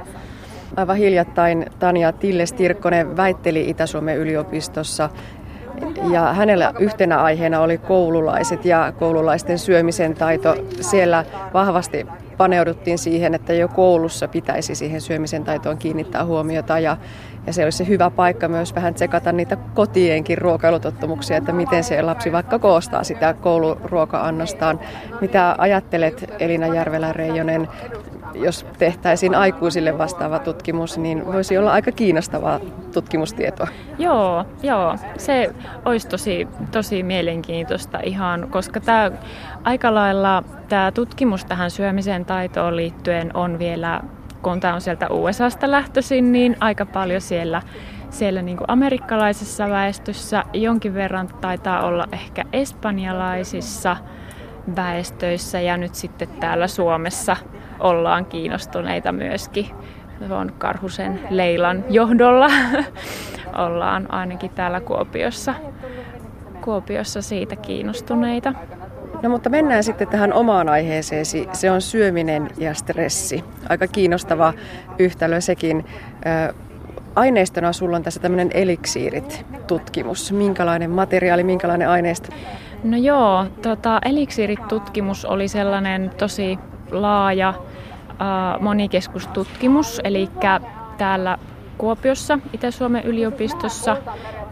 Aivan hiljattain Tanja Tilles-Tirkkonen väitteli Itä-Suomen yliopistossa ja hänellä yhtenä aiheena oli koululaiset ja koululaisten syömisen taito. Siellä vahvasti paneuduttiin siihen, että jo koulussa pitäisi siihen syömisen taitoon kiinnittää huomiota ja, ja se olisi se hyvä paikka myös vähän tsekata niitä kotienkin ruokailutottumuksia, että miten se lapsi vaikka koostaa sitä kouluruoka-annostaan. Mitä ajattelet Elina Järvelä-Reijonen, jos tehtäisiin aikuisille vastaava tutkimus, niin voisi olla aika kiinnostavaa tutkimustietoa. Joo, joo. Se olisi tosi, tosi mielenkiintoista ihan, koska tämä aika lailla tämä tutkimus tähän syömisen taitoon liittyen on vielä kun tämä on sieltä USAsta lähtöisin, niin aika paljon siellä, siellä niin kuin amerikkalaisessa väestössä jonkin verran taitaa olla ehkä espanjalaisissa väestöissä ja nyt sitten täällä Suomessa ollaan kiinnostuneita myöskin. On Karhusen Leilan johdolla ollaan ainakin täällä Kuopiossa, Kuopiossa siitä kiinnostuneita. No mutta mennään sitten tähän omaan aiheeseesi. Se on syöminen ja stressi. Aika kiinnostava yhtälö sekin. Aineistona sulla on tässä tämmöinen eliksiirit-tutkimus. Minkälainen materiaali, minkälainen aineisto? No joo, tota, eliksiirit-tutkimus oli sellainen tosi laaja monikeskustutkimus, eli täällä Kuopiossa, Itä-Suomen yliopistossa,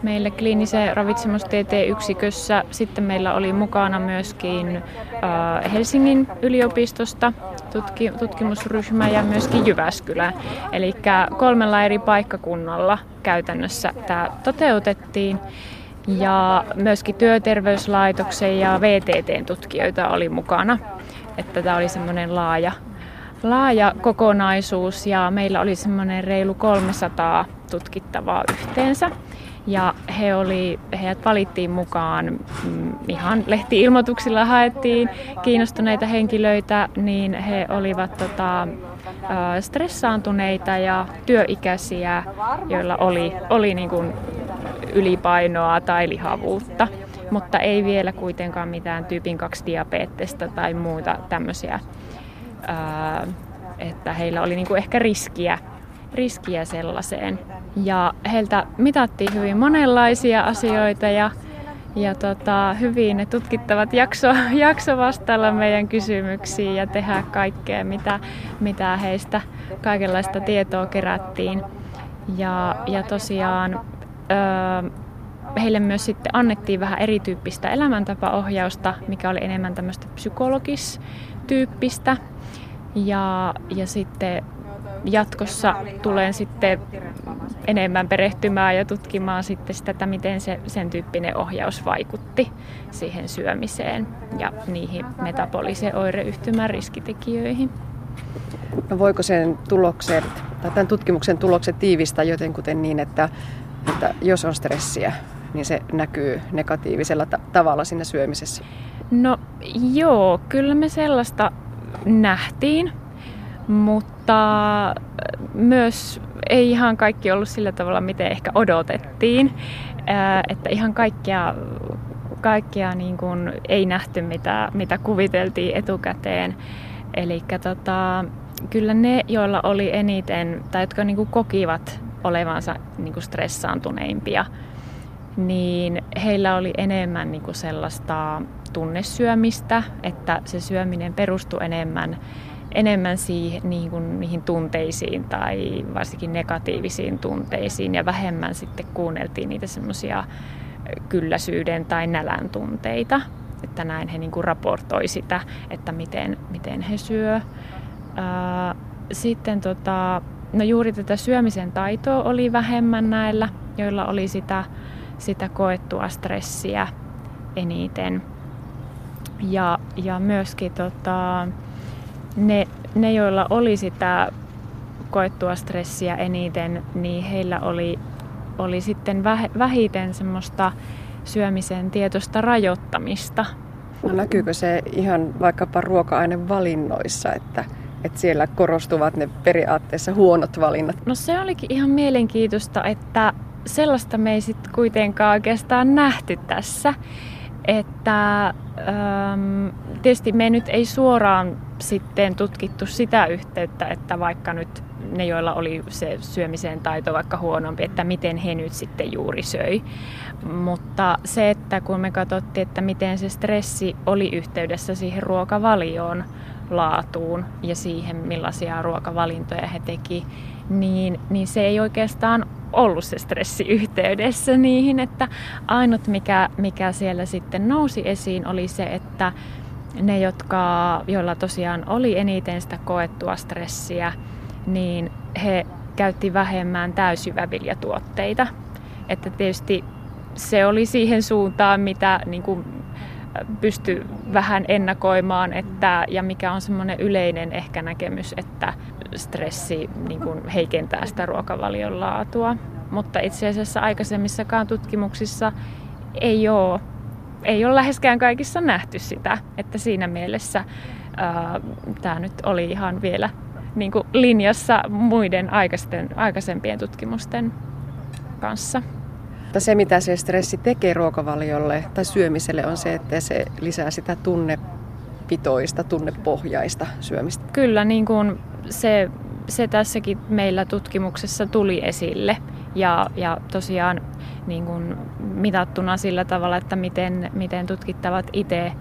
meillä kliinisen ravitsemustieteen yksikössä. Sitten meillä oli mukana myöskin äh, Helsingin yliopistosta tutki, tutkimusryhmä ja myöskin Jyväskylä. Eli kolmella eri paikkakunnalla käytännössä tämä toteutettiin. Ja myöskin työterveyslaitoksen ja VTTn tutkijoita oli mukana. Että tämä oli semmoinen laaja laaja kokonaisuus ja meillä oli semmoinen reilu 300 tutkittavaa yhteensä. Ja he oli, heidät valittiin mukaan mm, ihan lehti-ilmoituksilla haettiin kiinnostuneita henkilöitä, niin he olivat tota, stressaantuneita ja työikäisiä, joilla oli, oli niin kuin ylipainoa tai lihavuutta, mutta ei vielä kuitenkaan mitään tyypin 2 diabeettista tai muuta tämmöisiä että heillä oli niinku ehkä riskiä, riskiä sellaiseen. Ja heiltä mitattiin hyvin monenlaisia asioita ja, ja tota, hyvin ne tutkittavat jakso, jakso vastailla meidän kysymyksiin ja tehdä kaikkea, mitä, mitä heistä kaikenlaista tietoa kerättiin. Ja, ja tosiaan öö, heille myös sitten annettiin vähän erityyppistä elämäntapaohjausta, mikä oli enemmän tämmöistä psykologistyyppistä. Ja, ja sitten jatkossa tulen sitten enemmän perehtymään ja tutkimaan sitten sitä, että miten se, sen tyyppinen ohjaus vaikutti siihen syömiseen ja niihin metabolisen oireyhtymän riskitekijöihin. No voiko sen tulokset, tai tämän tutkimuksen tulokset tiivistää jotenkuten niin, että, että jos on stressiä, niin se näkyy negatiivisella ta- tavalla siinä syömisessä? No joo, kyllä me sellaista nähtiin, mutta myös ei ihan kaikki ollut sillä tavalla, miten ehkä odotettiin. Että ihan kaikkea, kaikkea niin kuin ei nähty, mitä, mitä kuviteltiin etukäteen. Eli tota, kyllä ne, joilla oli eniten, tai jotka niin kuin kokivat olevansa niin kuin stressaantuneimpia, niin heillä oli enemmän niin kuin sellaista tunnesyömistä, että se syöminen perustui enemmän enemmän siihen, niin kuin, niihin tunteisiin tai varsinkin negatiivisiin tunteisiin ja vähemmän sitten kuunneltiin niitä semmoisia kylläisyyden tai nälän tunteita. Että näin he niin kuin raportoi sitä, että miten, miten he syö. Sitten tota, no juuri tätä syömisen taitoa oli vähemmän näillä, joilla oli sitä, sitä koettua stressiä eniten. Ja, ja myöskin tota, ne, ne, joilla oli sitä koettua stressiä eniten, niin heillä oli, oli sitten vähiten semmoista syömisen tietoista rajoittamista. No näkyykö se ihan vaikkapa ruoka-ainevalinnoissa, että, että siellä korostuvat ne periaatteessa huonot valinnat? No se olikin ihan mielenkiintoista, että sellaista me ei sitten kuitenkaan oikeastaan nähty tässä. Että äm, tietysti me nyt ei suoraan sitten tutkittu sitä yhteyttä, että vaikka nyt ne, joilla oli se syömisen taito vaikka huonompi, että miten he nyt sitten juuri söi. Mutta se, että kun me katsottiin, että miten se stressi oli yhteydessä siihen ruokavalioon, laatuun ja siihen, millaisia ruokavalintoja he teki, niin, niin se ei oikeastaan ollut se stressi yhteydessä niihin, että ainut mikä, mikä siellä sitten nousi esiin oli se, että ne, jotka, joilla tosiaan oli eniten sitä koettua stressiä, niin he käytti vähemmän täysjyväviljatuotteita. Että tietysti se oli siihen suuntaan, mitä niin kuin pysty vähän ennakoimaan, että, ja mikä on semmoinen yleinen ehkä näkemys, että stressi niin kuin heikentää sitä ruokavalion laatua. Mutta itse asiassa aikaisemmissakaan tutkimuksissa ei ole, ei ole läheskään kaikissa nähty sitä, että siinä mielessä tämä nyt oli ihan vielä niin kuin linjassa muiden aikaisempien tutkimusten kanssa. Mutta se, mitä se stressi tekee ruokavaliolle tai syömiselle, on se, että se lisää sitä tunnepitoista, tunnepohjaista syömistä. Kyllä, niin kuin se, se tässäkin meillä tutkimuksessa tuli esille. Ja, ja tosiaan niin kuin mitattuna sillä tavalla, että miten, miten tutkittavat itse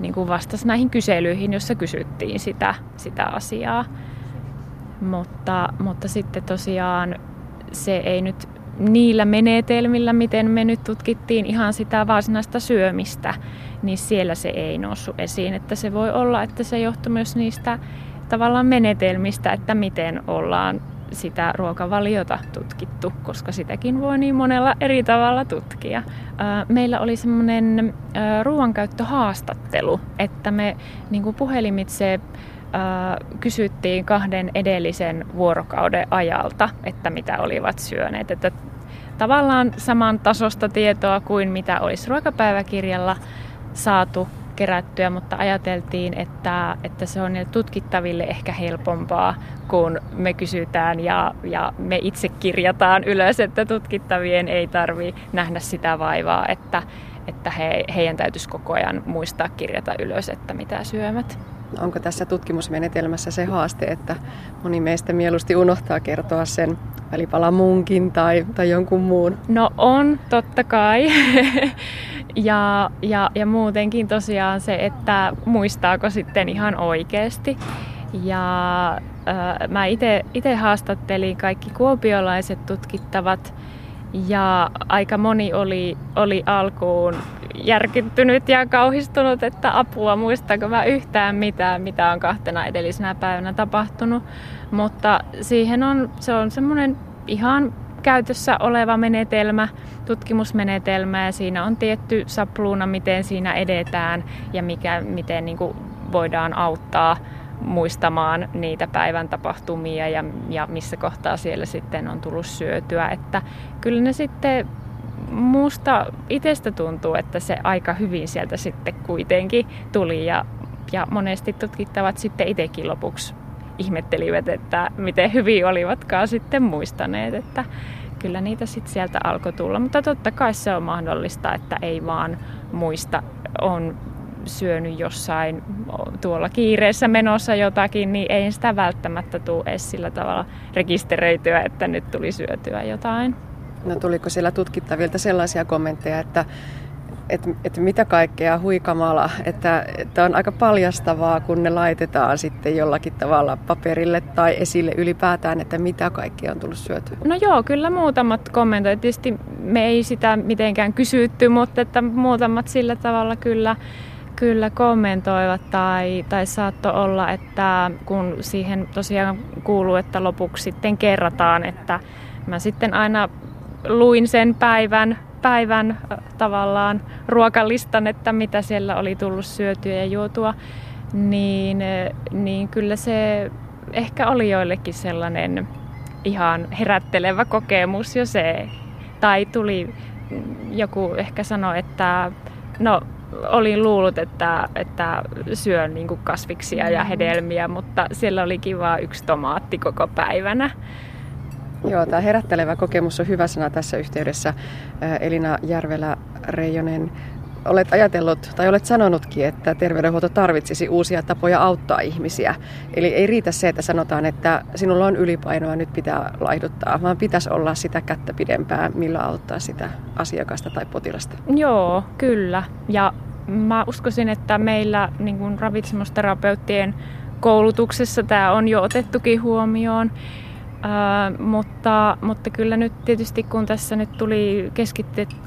niin kuin vastasi näihin kyselyihin, jossa kysyttiin sitä, sitä asiaa. Mutta, mutta sitten tosiaan se ei nyt niillä menetelmillä, miten me nyt tutkittiin ihan sitä varsinaista syömistä, niin siellä se ei noussut esiin. Että se voi olla, että se johtuu myös niistä tavallaan menetelmistä, että miten ollaan sitä ruokavaliota tutkittu, koska sitäkin voi niin monella eri tavalla tutkia. Meillä oli semmoinen ruoankäyttöhaastattelu, että me niin puhelimitse kysyttiin kahden edellisen vuorokauden ajalta, että mitä olivat syöneet. Että tavallaan saman tasosta tietoa kuin mitä olisi ruokapäiväkirjalla saatu kerättyä, mutta ajateltiin, että, että se on tutkittaville ehkä helpompaa, kun me kysytään ja, ja me itse kirjataan ylös, että tutkittavien ei tarvi nähdä sitä vaivaa, että, että he, heidän täytyisi koko ajan muistaa kirjata ylös, että mitä syömät. Onko tässä tutkimusmenetelmässä se haaste, että moni meistä mieluusti unohtaa kertoa sen välipalamunkin tai, tai jonkun muun? No on, totta kai. ja, ja, ja muutenkin tosiaan se, että muistaako sitten ihan oikeasti. Ja äh, mä itse haastattelin kaikki kuopiolaiset tutkittavat Ja aika moni oli, oli alkuun järkyttynyt ja kauhistunut, että apua, muistaako mä yhtään mitään, mitä on kahtena edellisenä päivänä tapahtunut. Mutta siihen on, se on semmoinen ihan käytössä oleva menetelmä, tutkimusmenetelmä ja siinä on tietty sapluuna, miten siinä edetään ja mikä, miten niin kuin voidaan auttaa muistamaan niitä päivän tapahtumia ja, ja missä kohtaa siellä sitten on tullut syötyä. Että kyllä ne sitten muusta itsestä tuntuu, että se aika hyvin sieltä sitten kuitenkin tuli ja, ja monesti tutkittavat sitten itsekin lopuksi ihmettelivät, että miten hyvin olivatkaan sitten muistaneet, että kyllä niitä sitten sieltä alkoi tulla. Mutta totta kai se on mahdollista, että ei vaan muista, on syönyt jossain tuolla kiireessä menossa jotakin, niin ei sitä välttämättä tule edes sillä tavalla rekisteröityä, että nyt tuli syötyä jotain. No tuliko siellä tutkittavilta sellaisia kommentteja, että että et mitä kaikkea huikamala, että, että on aika paljastavaa, kun ne laitetaan sitten jollakin tavalla paperille tai esille ylipäätään, että mitä kaikkea on tullut syötyä. No joo, kyllä muutamat kommentoivat. Tietysti me ei sitä mitenkään kysytty, mutta että muutamat sillä tavalla kyllä kyllä kommentoivat tai, tai saattoi olla, että kun siihen tosiaan kuuluu, että lopuksi sitten kerrataan, että mä sitten aina luin sen päivän, päivän tavallaan ruokalistan, että mitä siellä oli tullut syötyä ja juotua, niin, niin kyllä se ehkä oli joillekin sellainen ihan herättelevä kokemus jo se. Tai tuli joku ehkä sanoi, että no olin luullut, että, että syön niin kasviksia ja mm. hedelmiä, mutta siellä olikin vain yksi tomaatti koko päivänä. Joo, tämä herättelevä kokemus on hyvä sana tässä yhteydessä. Elina Järvelä-Reijonen, olet ajatellut tai olet sanonutkin, että terveydenhuolto tarvitsisi uusia tapoja auttaa ihmisiä. Eli ei riitä se, että sanotaan, että sinulla on ylipainoa, nyt pitää laihduttaa, vaan pitäisi olla sitä kättä pidempää, millä auttaa sitä asiakasta tai potilasta. Joo, kyllä. Ja mä uskoisin, että meillä niin ravitsemusterapeuttien koulutuksessa tämä on jo otettukin huomioon. Mutta, mutta kyllä nyt tietysti kun tässä nyt tuli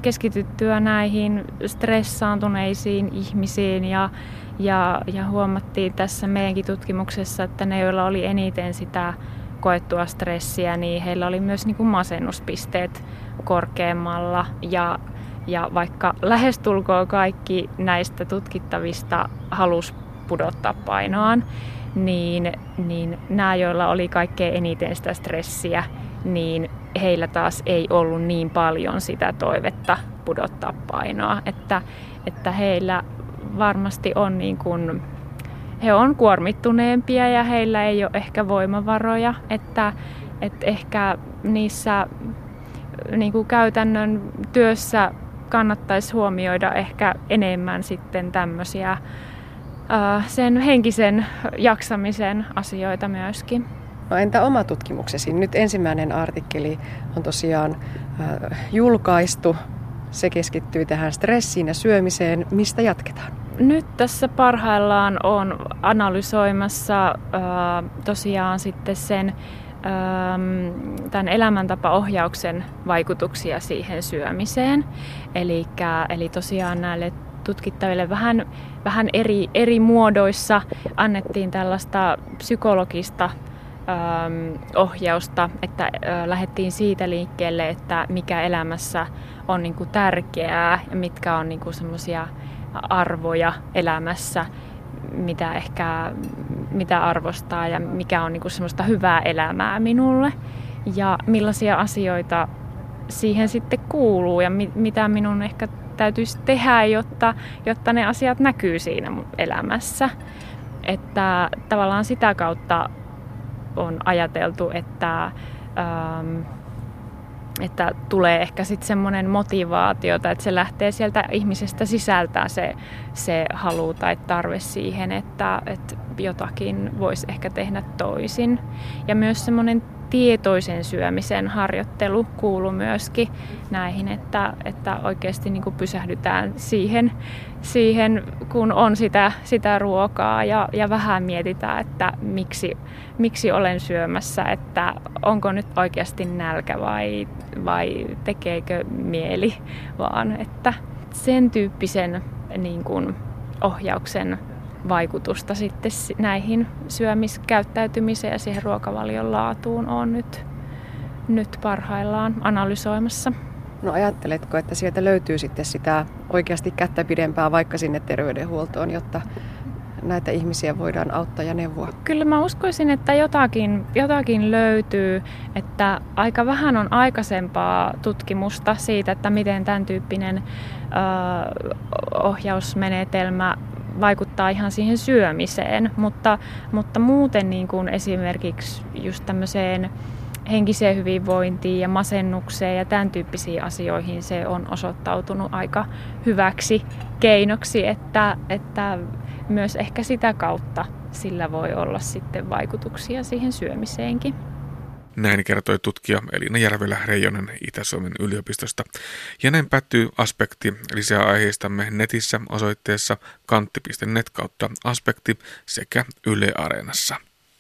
keskityttyä näihin stressaantuneisiin ihmisiin ja, ja, ja huomattiin tässä meidänkin tutkimuksessa, että ne, joilla oli eniten sitä koettua stressiä, niin heillä oli myös niin kuin masennuspisteet korkeammalla. Ja, ja vaikka lähestulkoon kaikki näistä tutkittavista halus pudottaa painoaan, niin, niin nämä, joilla oli kaikkein eniten sitä stressiä, niin heillä taas ei ollut niin paljon sitä toivetta pudottaa painoa. Että, että heillä varmasti on niin kuin, he on kuormittuneempia ja heillä ei ole ehkä voimavaroja, että, että ehkä niissä niin kuin käytännön työssä kannattaisi huomioida ehkä enemmän sitten tämmöisiä sen henkisen jaksamisen asioita myöskin. No entä oma tutkimuksesi? Nyt ensimmäinen artikkeli on tosiaan äh, julkaistu. Se keskittyy tähän stressiin ja syömiseen. Mistä jatketaan? Nyt tässä parhaillaan on analysoimassa äh, tosiaan sitten sen tämän elämäntapaohjauksen vaikutuksia siihen syömiseen. Eli, eli tosiaan näille tutkittaville vähän, vähän eri, eri muodoissa. Annettiin tällaista psykologista ähm, ohjausta, että äh, lähdettiin siitä liikkeelle, että mikä elämässä on niin kuin tärkeää ja mitkä on niin semmoisia arvoja elämässä, mitä mitä, mitä arvostaa ja mikä on niin kuin semmoista hyvää elämää minulle. Ja millaisia asioita siihen sitten kuuluu ja mi, mitä minun ehkä täytyisi tehdä, jotta, jotta ne asiat näkyy siinä mun elämässä. Että tavallaan sitä kautta on ajateltu, että, ähm, että tulee ehkä sitten semmoinen motivaatio, että se lähtee sieltä ihmisestä sisältää se, se halu tai tarve siihen, että, että jotakin voisi ehkä tehdä toisin. Ja myös semmoinen tietoisen syömisen harjoittelu kuuluu myöskin näihin, että, että oikeasti niin kuin pysähdytään siihen, siihen, kun on sitä, sitä ruokaa ja, ja vähän mietitään, että miksi, miksi olen syömässä, että onko nyt oikeasti nälkä vai, vai tekeekö mieli, vaan että sen tyyppisen niin kuin ohjauksen vaikutusta sitten näihin syömiskäyttäytymiseen ja siihen ruokavalion laatuun on nyt, nyt parhaillaan analysoimassa. No ajatteletko, että sieltä löytyy sitten sitä oikeasti kättä pidempää vaikka sinne terveydenhuoltoon, jotta näitä ihmisiä voidaan auttaa ja neuvoa? Kyllä mä uskoisin, että jotakin, jotakin löytyy, että aika vähän on aikaisempaa tutkimusta siitä, että miten tämän tyyppinen ö, ohjausmenetelmä vaikuttaa ihan siihen syömiseen, mutta, mutta muuten niin kuin esimerkiksi just tämmöiseen henkiseen hyvinvointiin ja masennukseen ja tämän tyyppisiin asioihin se on osoittautunut aika hyväksi keinoksi, että, että myös ehkä sitä kautta sillä voi olla sitten vaikutuksia siihen syömiseenkin. Näin kertoi tutkija Elina Järvelä Reijonen Itä-Suomen yliopistosta. Ja näin päättyy aspekti. Lisää aiheistamme netissä osoitteessa kantti.net kautta aspekti sekä Yle Areenassa.